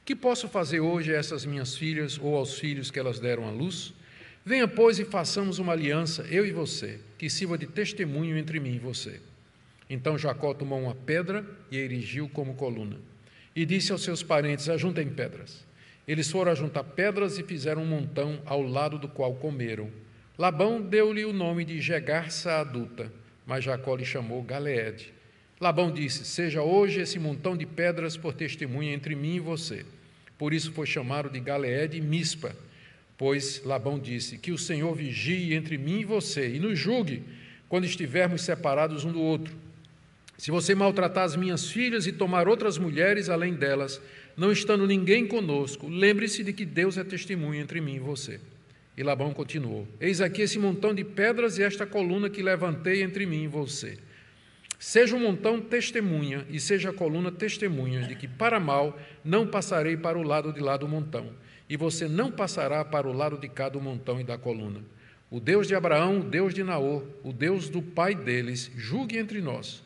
Que posso fazer hoje a essas minhas filhas ou aos filhos que elas deram à luz? Venha, pois, e façamos uma aliança, eu e você, que sirva de testemunho entre mim e você. Então Jacó tomou uma pedra e a erigiu como coluna. E disse aos seus parentes: Ajuntem pedras. Eles foram juntar pedras e fizeram um montão ao lado do qual comeram. Labão deu-lhe o nome de Jegar adulta, mas Jacó lhe chamou Galeede. Labão disse: Seja hoje esse montão de pedras por testemunha entre mim e você. Por isso foi chamado de Galeede Mispa, pois Labão disse: Que o Senhor vigie entre mim e você e nos julgue quando estivermos separados um do outro. Se você maltratar as minhas filhas e tomar outras mulheres além delas, não estando ninguém conosco, lembre-se de que Deus é testemunha entre mim e você. E Labão continuou: Eis aqui esse montão de pedras e esta coluna que levantei entre mim e você. Seja o montão testemunha e seja a coluna testemunha de que para mal não passarei para o lado de lá do montão, e você não passará para o lado de cá do montão e da coluna. O Deus de Abraão, o Deus de Naor, o Deus do pai deles, julgue entre nós.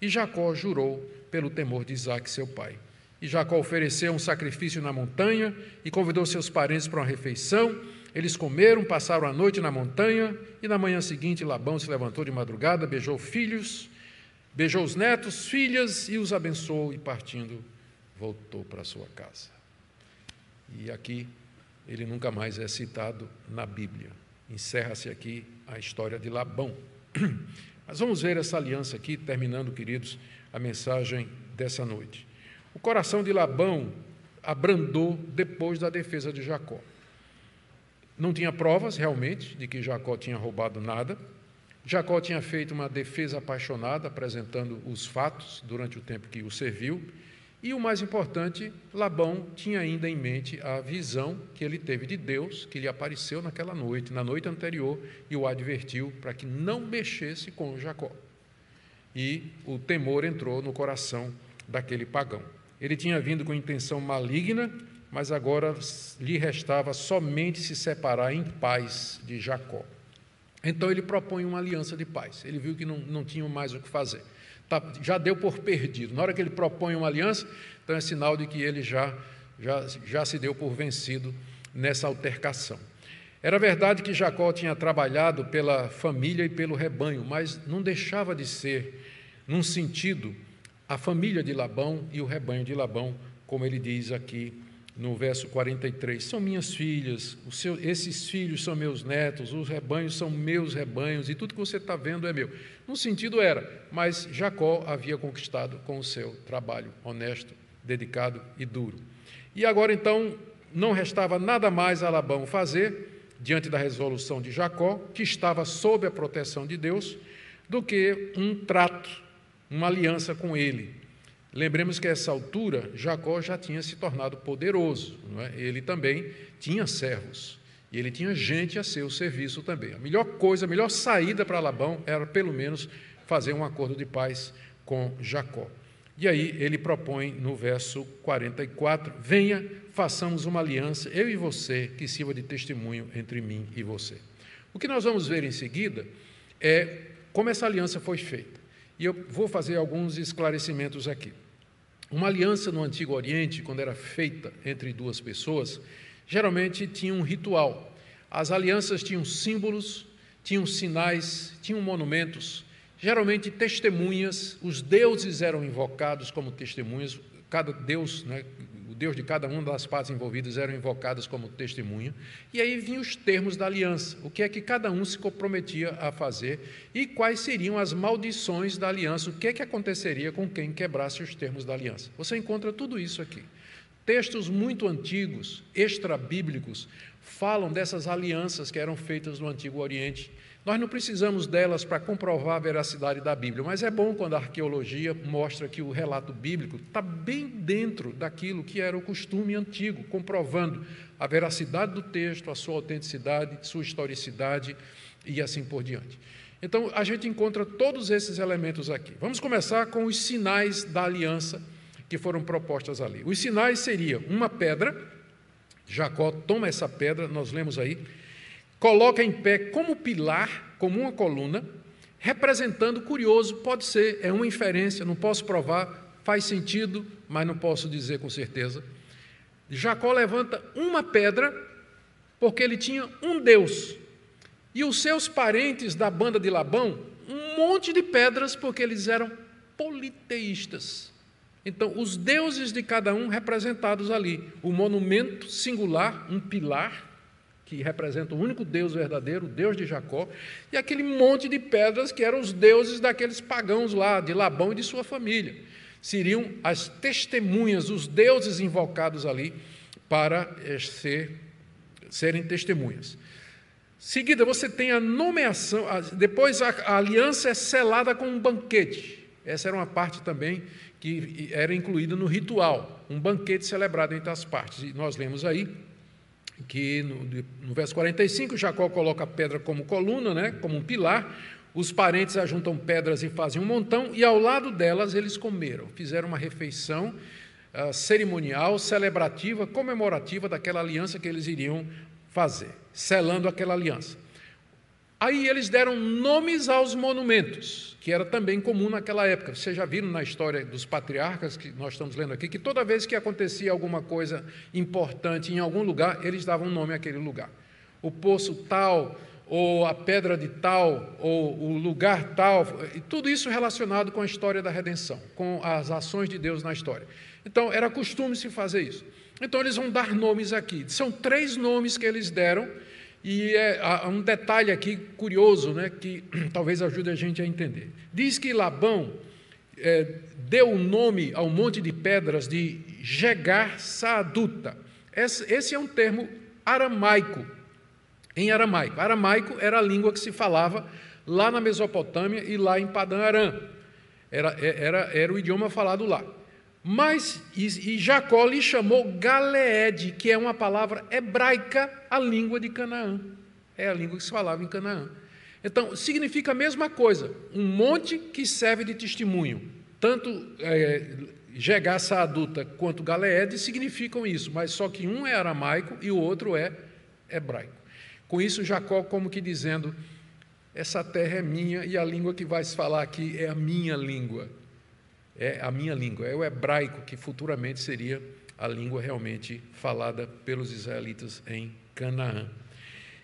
E Jacó jurou pelo temor de Isaac, seu pai. E Jacó ofereceu um sacrifício na montanha e convidou seus parentes para uma refeição. Eles comeram, passaram a noite na montanha, e na manhã seguinte Labão se levantou de madrugada, beijou filhos, beijou os netos, filhas e os abençoou, e partindo, voltou para sua casa. E aqui ele nunca mais é citado na Bíblia. Encerra-se aqui a história de Labão. Mas vamos ver essa aliança aqui, terminando, queridos, a mensagem dessa noite. O coração de Labão abrandou depois da defesa de Jacó. Não tinha provas, realmente, de que Jacó tinha roubado nada. Jacó tinha feito uma defesa apaixonada, apresentando os fatos durante o tempo que o serviu. E o mais importante, Labão tinha ainda em mente a visão que ele teve de Deus, que lhe apareceu naquela noite, na noite anterior, e o advertiu para que não mexesse com Jacó. E o temor entrou no coração daquele pagão. Ele tinha vindo com intenção maligna, mas agora lhe restava somente se separar em paz de Jacó. Então ele propõe uma aliança de paz. Ele viu que não, não tinha mais o que fazer. Tá, já deu por perdido. Na hora que ele propõe uma aliança, então é sinal de que ele já, já, já se deu por vencido nessa altercação. Era verdade que Jacó tinha trabalhado pela família e pelo rebanho, mas não deixava de ser, num sentido, a família de Labão e o rebanho de Labão, como ele diz aqui no verso 43. São minhas filhas, esses filhos são meus netos, os rebanhos são meus rebanhos, e tudo que você está vendo é meu. No sentido era, mas Jacó havia conquistado com o seu trabalho honesto, dedicado e duro. E agora então não restava nada mais a Labão fazer, diante da resolução de Jacó, que estava sob a proteção de Deus, do que um trato, uma aliança com ele, Lembremos que a essa altura Jacó já tinha se tornado poderoso, é? ele também tinha servos e ele tinha gente a seu serviço também. A melhor coisa, a melhor saída para Labão era pelo menos fazer um acordo de paz com Jacó. E aí ele propõe no verso 44: Venha, façamos uma aliança, eu e você, que sirva de testemunho entre mim e você. O que nós vamos ver em seguida é como essa aliança foi feita. E eu vou fazer alguns esclarecimentos aqui. Uma aliança no Antigo Oriente, quando era feita entre duas pessoas, geralmente tinha um ritual. As alianças tinham símbolos, tinham sinais, tinham monumentos, geralmente testemunhas, os deuses eram invocados como testemunhas, cada deus né, Deus de cada uma das partes envolvidas eram invocadas como testemunha, e aí vinham os termos da aliança, o que é que cada um se comprometia a fazer e quais seriam as maldições da aliança, o que é que aconteceria com quem quebrasse os termos da aliança. Você encontra tudo isso aqui. Textos muito antigos, extra-bíblicos, falam dessas alianças que eram feitas no Antigo Oriente nós não precisamos delas para comprovar a veracidade da Bíblia, mas é bom quando a arqueologia mostra que o relato bíblico está bem dentro daquilo que era o costume antigo, comprovando a veracidade do texto, a sua autenticidade, sua historicidade e assim por diante. Então, a gente encontra todos esses elementos aqui. Vamos começar com os sinais da aliança que foram propostas ali. Os sinais seriam uma pedra, Jacó toma essa pedra, nós lemos aí, coloca em pé como pilar, como uma coluna, representando, curioso, pode ser, é uma inferência, não posso provar, faz sentido, mas não posso dizer com certeza. Jacó levanta uma pedra, porque ele tinha um Deus, e os seus parentes da banda de Labão, um monte de pedras, porque eles eram politeístas. Então, os deuses de cada um representados ali. O monumento singular, um pilar, que representa o único Deus verdadeiro, o Deus de Jacó, e aquele monte de pedras que eram os deuses daqueles pagãos lá, de Labão e de sua família. Seriam as testemunhas, os deuses invocados ali para eh, ser, serem testemunhas. Seguida, você tem a nomeação, depois a, a aliança é selada com um banquete. Essa era uma parte também que era incluída no ritual, um banquete celebrado entre as partes. E nós lemos aí que no, no verso 45, Jacó coloca a pedra como coluna, né, como um pilar, os parentes ajuntam pedras e fazem um montão, e ao lado delas eles comeram, fizeram uma refeição uh, cerimonial, celebrativa, comemorativa daquela aliança que eles iriam fazer, selando aquela aliança. Aí eles deram nomes aos monumentos, que era também comum naquela época. Vocês já viram na história dos patriarcas, que nós estamos lendo aqui, que toda vez que acontecia alguma coisa importante em algum lugar, eles davam nome àquele lugar. O poço tal, ou a pedra de tal, ou o lugar tal, e tudo isso relacionado com a história da redenção, com as ações de Deus na história. Então, era costume se fazer isso. Então, eles vão dar nomes aqui. São três nomes que eles deram e é, há um detalhe aqui curioso, né, que talvez ajude a gente a entender. Diz que Labão é, deu o nome ao monte de pedras de Jegar Saaduta. Esse, esse é um termo aramaico, em aramaico. Aramaico era a língua que se falava lá na Mesopotâmia e lá em Padã Aram. Era, era, era o idioma falado lá. Mas, e, e Jacó lhe chamou Galeed, que é uma palavra hebraica, a língua de Canaã. É a língua que se falava em Canaã. Então, significa a mesma coisa, um monte que serve de testemunho. Tanto é, adulta quanto Galeed significam isso, mas só que um é aramaico e o outro é hebraico. Com isso, Jacó, como que dizendo: essa terra é minha e a língua que vai se falar aqui é a minha língua é a minha língua, é o hebraico, que futuramente seria a língua realmente falada pelos israelitas em Canaã.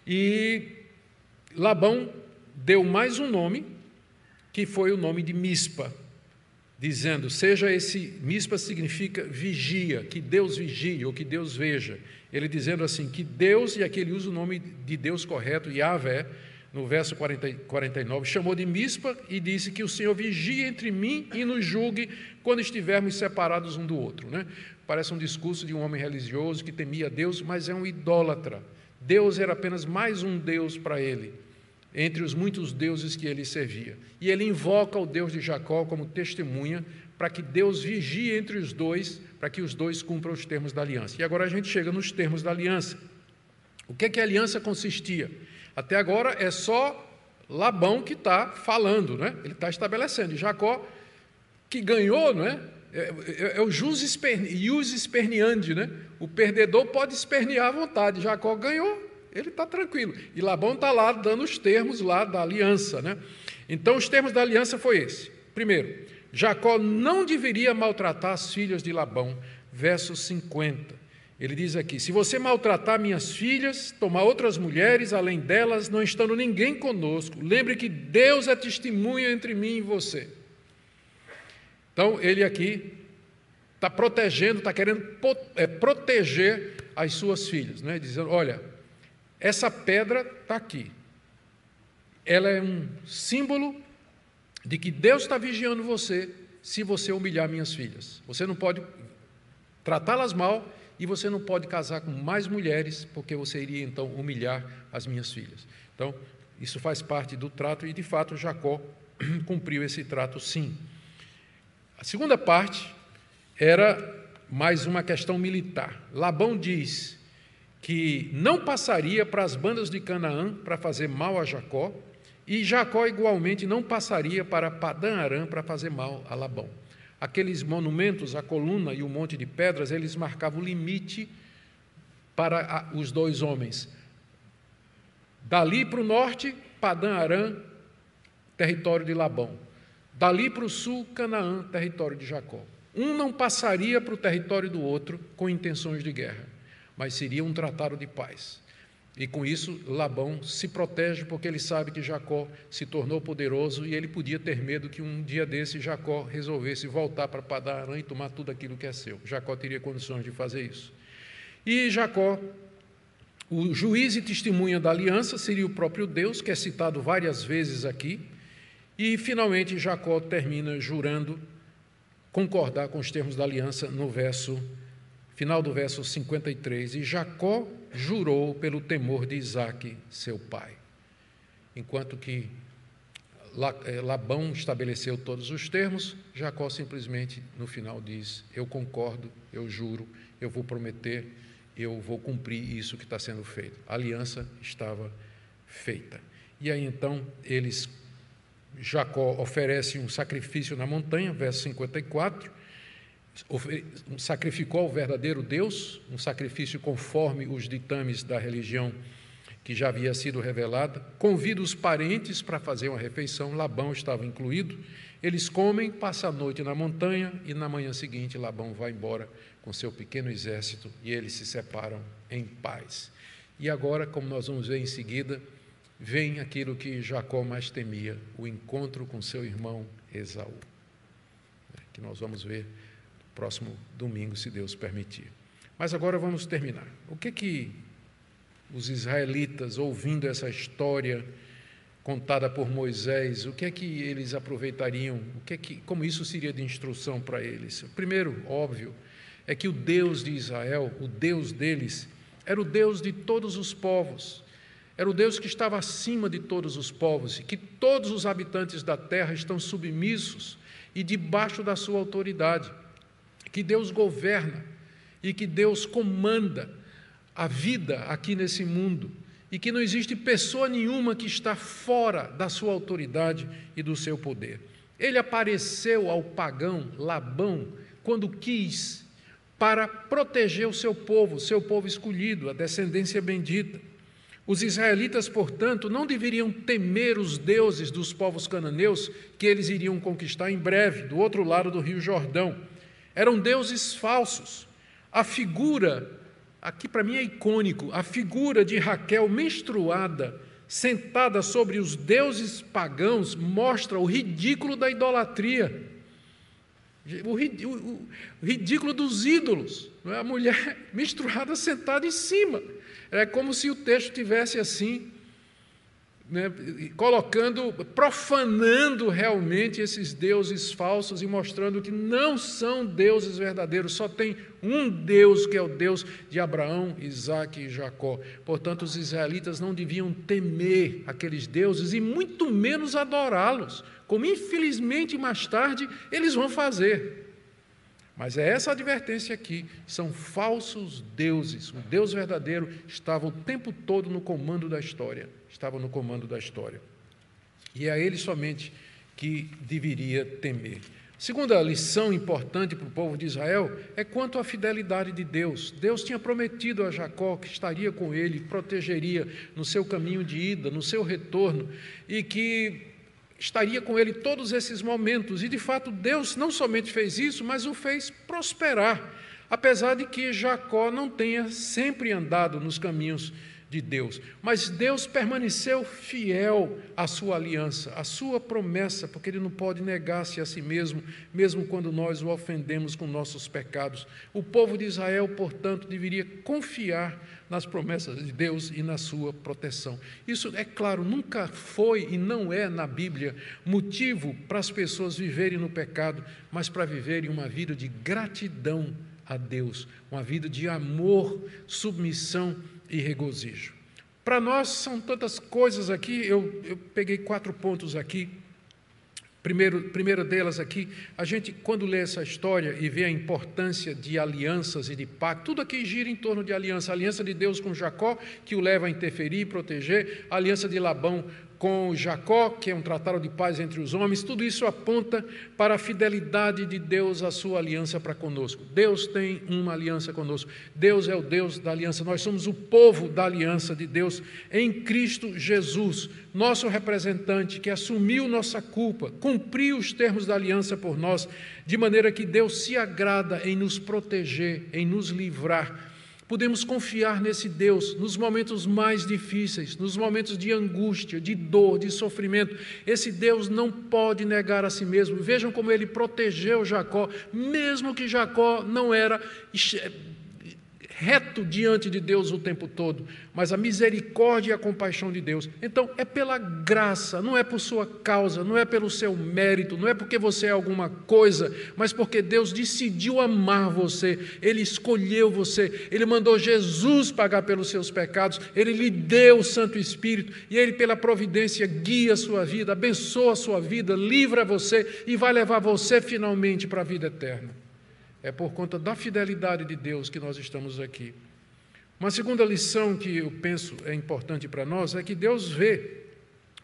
E Labão deu mais um nome, que foi o nome de Mispa, dizendo: seja esse, Mispa significa vigia, que Deus vigie ou que Deus veja. Ele dizendo assim: que Deus, e aqui ele usa o nome de Deus correto, Yahvé, no verso 40, 49, chamou de Mispa e disse que o Senhor vigie entre mim e nos julgue quando estivermos separados um do outro. Né? Parece um discurso de um homem religioso que temia Deus, mas é um idólatra. Deus era apenas mais um Deus para ele, entre os muitos deuses que ele servia. E ele invoca o Deus de Jacó como testemunha para que Deus vigie entre os dois, para que os dois cumpram os termos da aliança. E agora a gente chega nos termos da aliança. O que é que a aliança consistia? Até agora é só Labão que está falando, né? ele está estabelecendo. E Jacó, que ganhou, né? é, é, é o jus esperneandi, né? o perdedor pode espernear à vontade. Jacó ganhou, ele está tranquilo. E Labão está lá dando os termos lá da aliança. Né? Então, os termos da aliança foi esse. Primeiro, Jacó não deveria maltratar as filhas de Labão, verso 50. Ele diz aqui: se você maltratar minhas filhas, tomar outras mulheres além delas, não estando ninguém conosco, lembre que Deus é testemunha entre mim e você. Então, ele aqui está protegendo, está querendo é, proteger as suas filhas, né? dizendo: olha, essa pedra está aqui. Ela é um símbolo de que Deus está vigiando você se você humilhar minhas filhas. Você não pode tratá-las mal e você não pode casar com mais mulheres, porque você iria então humilhar as minhas filhas. Então, isso faz parte do trato e de fato Jacó cumpriu esse trato sim. A segunda parte era mais uma questão militar. Labão diz que não passaria para as bandas de Canaã para fazer mal a Jacó, e Jacó igualmente não passaria para Padã Arã para fazer mal a Labão. Aqueles monumentos, a coluna e o monte de pedras, eles marcavam o limite para os dois homens. Dali para o norte, Padã Arã, território de Labão. Dali para o sul, Canaã, território de Jacó. Um não passaria para o território do outro com intenções de guerra, mas seria um tratado de paz. E com isso, Labão se protege porque ele sabe que Jacó se tornou poderoso e ele podia ter medo que um dia desse Jacó resolvesse voltar para Padarã e tomar tudo aquilo que é seu. Jacó teria condições de fazer isso. E Jacó, o juiz e testemunha da aliança, seria o próprio Deus, que é citado várias vezes aqui. E finalmente Jacó termina jurando concordar com os termos da aliança no verso final do verso 53, e Jacó jurou pelo temor de Isaque, seu pai. Enquanto que eh, Labão estabeleceu todos os termos, Jacó simplesmente no final diz: Eu concordo, eu juro, eu vou prometer, eu vou cumprir isso que está sendo feito. A aliança estava feita. E aí então eles, Jacó oferece um sacrifício na montanha, verso 54 sacrificou ao verdadeiro Deus, um sacrifício conforme os ditames da religião que já havia sido revelada, convida os parentes para fazer uma refeição, Labão estava incluído, eles comem, passam a noite na montanha e na manhã seguinte Labão vai embora com seu pequeno exército e eles se separam em paz. E agora, como nós vamos ver em seguida, vem aquilo que Jacó mais temia, o encontro com seu irmão Esaú, que nós vamos ver próximo domingo, se Deus permitir. Mas agora vamos terminar. O que que os israelitas, ouvindo essa história contada por Moisés, o que é que eles aproveitariam? O que é que, como isso seria de instrução para eles? Primeiro, óbvio, é que o Deus de Israel, o Deus deles, era o Deus de todos os povos. Era o Deus que estava acima de todos os povos e que todos os habitantes da terra estão submissos e debaixo da sua autoridade que Deus governa e que Deus comanda a vida aqui nesse mundo e que não existe pessoa nenhuma que está fora da sua autoridade e do seu poder. Ele apareceu ao pagão Labão quando quis para proteger o seu povo, seu povo escolhido, a descendência bendita. Os israelitas, portanto, não deveriam temer os deuses dos povos cananeus que eles iriam conquistar em breve, do outro lado do Rio Jordão eram deuses falsos. A figura, aqui para mim é icônico, a figura de Raquel menstruada, sentada sobre os deuses pagãos, mostra o ridículo da idolatria, o, ridículo dos ídolos. É? A mulher menstruada sentada em cima. É como se o texto tivesse assim né, colocando, profanando realmente esses deuses falsos e mostrando que não são deuses verdadeiros, só tem um Deus que é o Deus de Abraão, Isaac e Jacó. Portanto, os israelitas não deviam temer aqueles deuses e muito menos adorá-los, como infelizmente mais tarde eles vão fazer. Mas é essa advertência aqui: são falsos deuses. O Deus verdadeiro estava o tempo todo no comando da história. Estava no comando da história. E é a ele somente que deveria temer. Segunda lição importante para o povo de Israel é quanto à fidelidade de Deus. Deus tinha prometido a Jacó que estaria com ele, protegeria no seu caminho de ida, no seu retorno, e que estaria com ele todos esses momentos. E de fato, Deus não somente fez isso, mas o fez prosperar, apesar de que Jacó não tenha sempre andado nos caminhos de Deus. Mas Deus permaneceu fiel à sua aliança, à sua promessa, porque Ele não pode negar-se a si mesmo, mesmo quando nós o ofendemos com nossos pecados. O povo de Israel, portanto, deveria confiar nas promessas de Deus e na sua proteção. Isso, é claro, nunca foi e não é na Bíblia motivo para as pessoas viverem no pecado, mas para viverem uma vida de gratidão a Deus, uma vida de amor, submissão e regozijo. Para nós são tantas coisas aqui, eu, eu peguei quatro pontos aqui. Primeiro, primeira delas aqui, a gente, quando lê essa história e vê a importância de alianças e de pacto, tudo aqui gira em torno de aliança. A aliança de Deus com Jacó, que o leva a interferir e proteger, a aliança de Labão com Jacó, que é um tratado de paz entre os homens, tudo isso aponta para a fidelidade de Deus à sua aliança para conosco. Deus tem uma aliança conosco. Deus é o Deus da aliança. Nós somos o povo da aliança de Deus em Cristo Jesus, nosso representante que assumiu nossa culpa, cumpriu os termos da aliança por nós, de maneira que Deus se agrada em nos proteger, em nos livrar Podemos confiar nesse Deus nos momentos mais difíceis, nos momentos de angústia, de dor, de sofrimento. Esse Deus não pode negar a si mesmo. Vejam como ele protegeu Jacó, mesmo que Jacó não era reto diante de Deus o tempo todo, mas a misericórdia e a compaixão de Deus. Então, é pela graça, não é por sua causa, não é pelo seu mérito, não é porque você é alguma coisa, mas porque Deus decidiu amar você, Ele escolheu você, Ele mandou Jesus pagar pelos seus pecados, Ele lhe deu o Santo Espírito e Ele, pela providência, guia a sua vida, abençoa a sua vida, livra você e vai levar você finalmente para a vida eterna. É por conta da fidelidade de Deus que nós estamos aqui. Uma segunda lição que eu penso é importante para nós é que Deus vê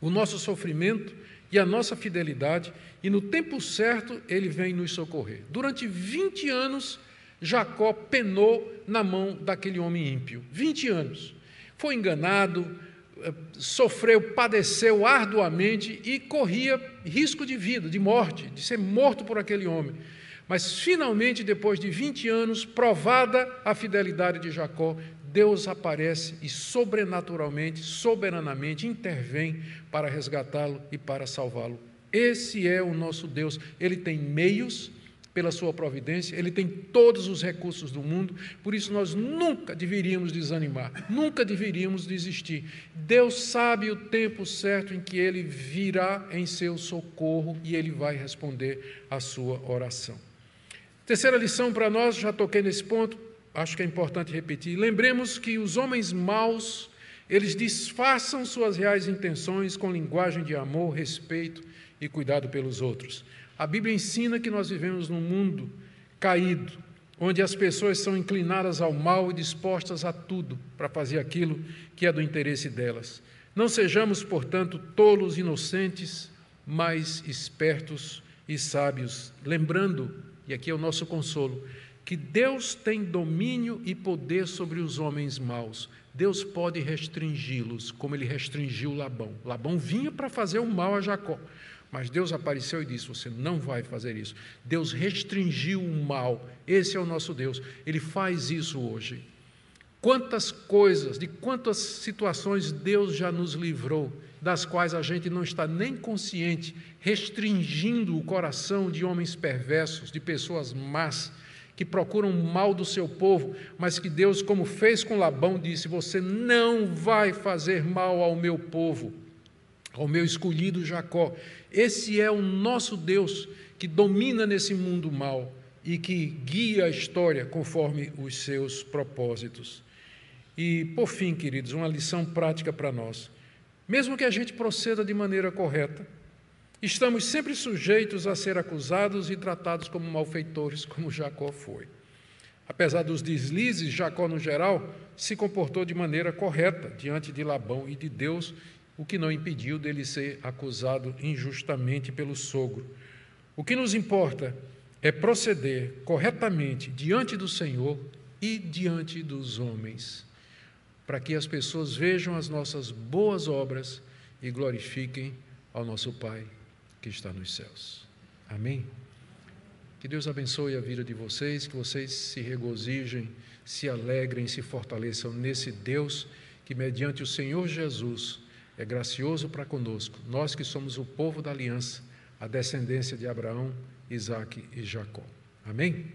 o nosso sofrimento e a nossa fidelidade, e no tempo certo ele vem nos socorrer. Durante 20 anos, Jacó penou na mão daquele homem ímpio. 20 anos. Foi enganado, eh, sofreu, padeceu arduamente e corria risco de vida, de morte, de ser morto por aquele homem. Mas finalmente, depois de 20 anos, provada a fidelidade de Jacó, Deus aparece e sobrenaturalmente, soberanamente intervém para resgatá-lo e para salvá-lo. Esse é o nosso Deus. Ele tem meios pela sua providência, ele tem todos os recursos do mundo, por isso nós nunca deveríamos desanimar, nunca deveríamos desistir. Deus sabe o tempo certo em que ele virá em seu socorro e ele vai responder à sua oração. Terceira lição para nós, já toquei nesse ponto, acho que é importante repetir. Lembremos que os homens maus, eles disfarçam suas reais intenções com linguagem de amor, respeito e cuidado pelos outros. A Bíblia ensina que nós vivemos num mundo caído, onde as pessoas são inclinadas ao mal e dispostas a tudo para fazer aquilo que é do interesse delas. Não sejamos, portanto, tolos inocentes, mas espertos e sábios, lembrando e aqui é o nosso consolo, que Deus tem domínio e poder sobre os homens maus. Deus pode restringi-los, como ele restringiu Labão. Labão vinha para fazer o mal a Jacó, mas Deus apareceu e disse: Você não vai fazer isso. Deus restringiu o mal. Esse é o nosso Deus. Ele faz isso hoje. Quantas coisas, de quantas situações Deus já nos livrou, das quais a gente não está nem consciente, restringindo o coração de homens perversos, de pessoas más, que procuram o mal do seu povo, mas que Deus, como fez com Labão, disse: Você não vai fazer mal ao meu povo, ao meu escolhido Jacó. Esse é o nosso Deus que domina nesse mundo mal e que guia a história conforme os seus propósitos. E, por fim, queridos, uma lição prática para nós. Mesmo que a gente proceda de maneira correta, estamos sempre sujeitos a ser acusados e tratados como malfeitores, como Jacó foi. Apesar dos deslizes, Jacó, no geral, se comportou de maneira correta diante de Labão e de Deus, o que não impediu dele ser acusado injustamente pelo sogro. O que nos importa é proceder corretamente diante do Senhor e diante dos homens para que as pessoas vejam as nossas boas obras e glorifiquem ao nosso Pai que está nos céus. Amém? Que Deus abençoe a vida de vocês, que vocês se regozijem, se alegrem, se fortaleçam nesse Deus que, mediante o Senhor Jesus, é gracioso para conosco, nós que somos o povo da aliança, a descendência de Abraão, Isaque e Jacó. Amém?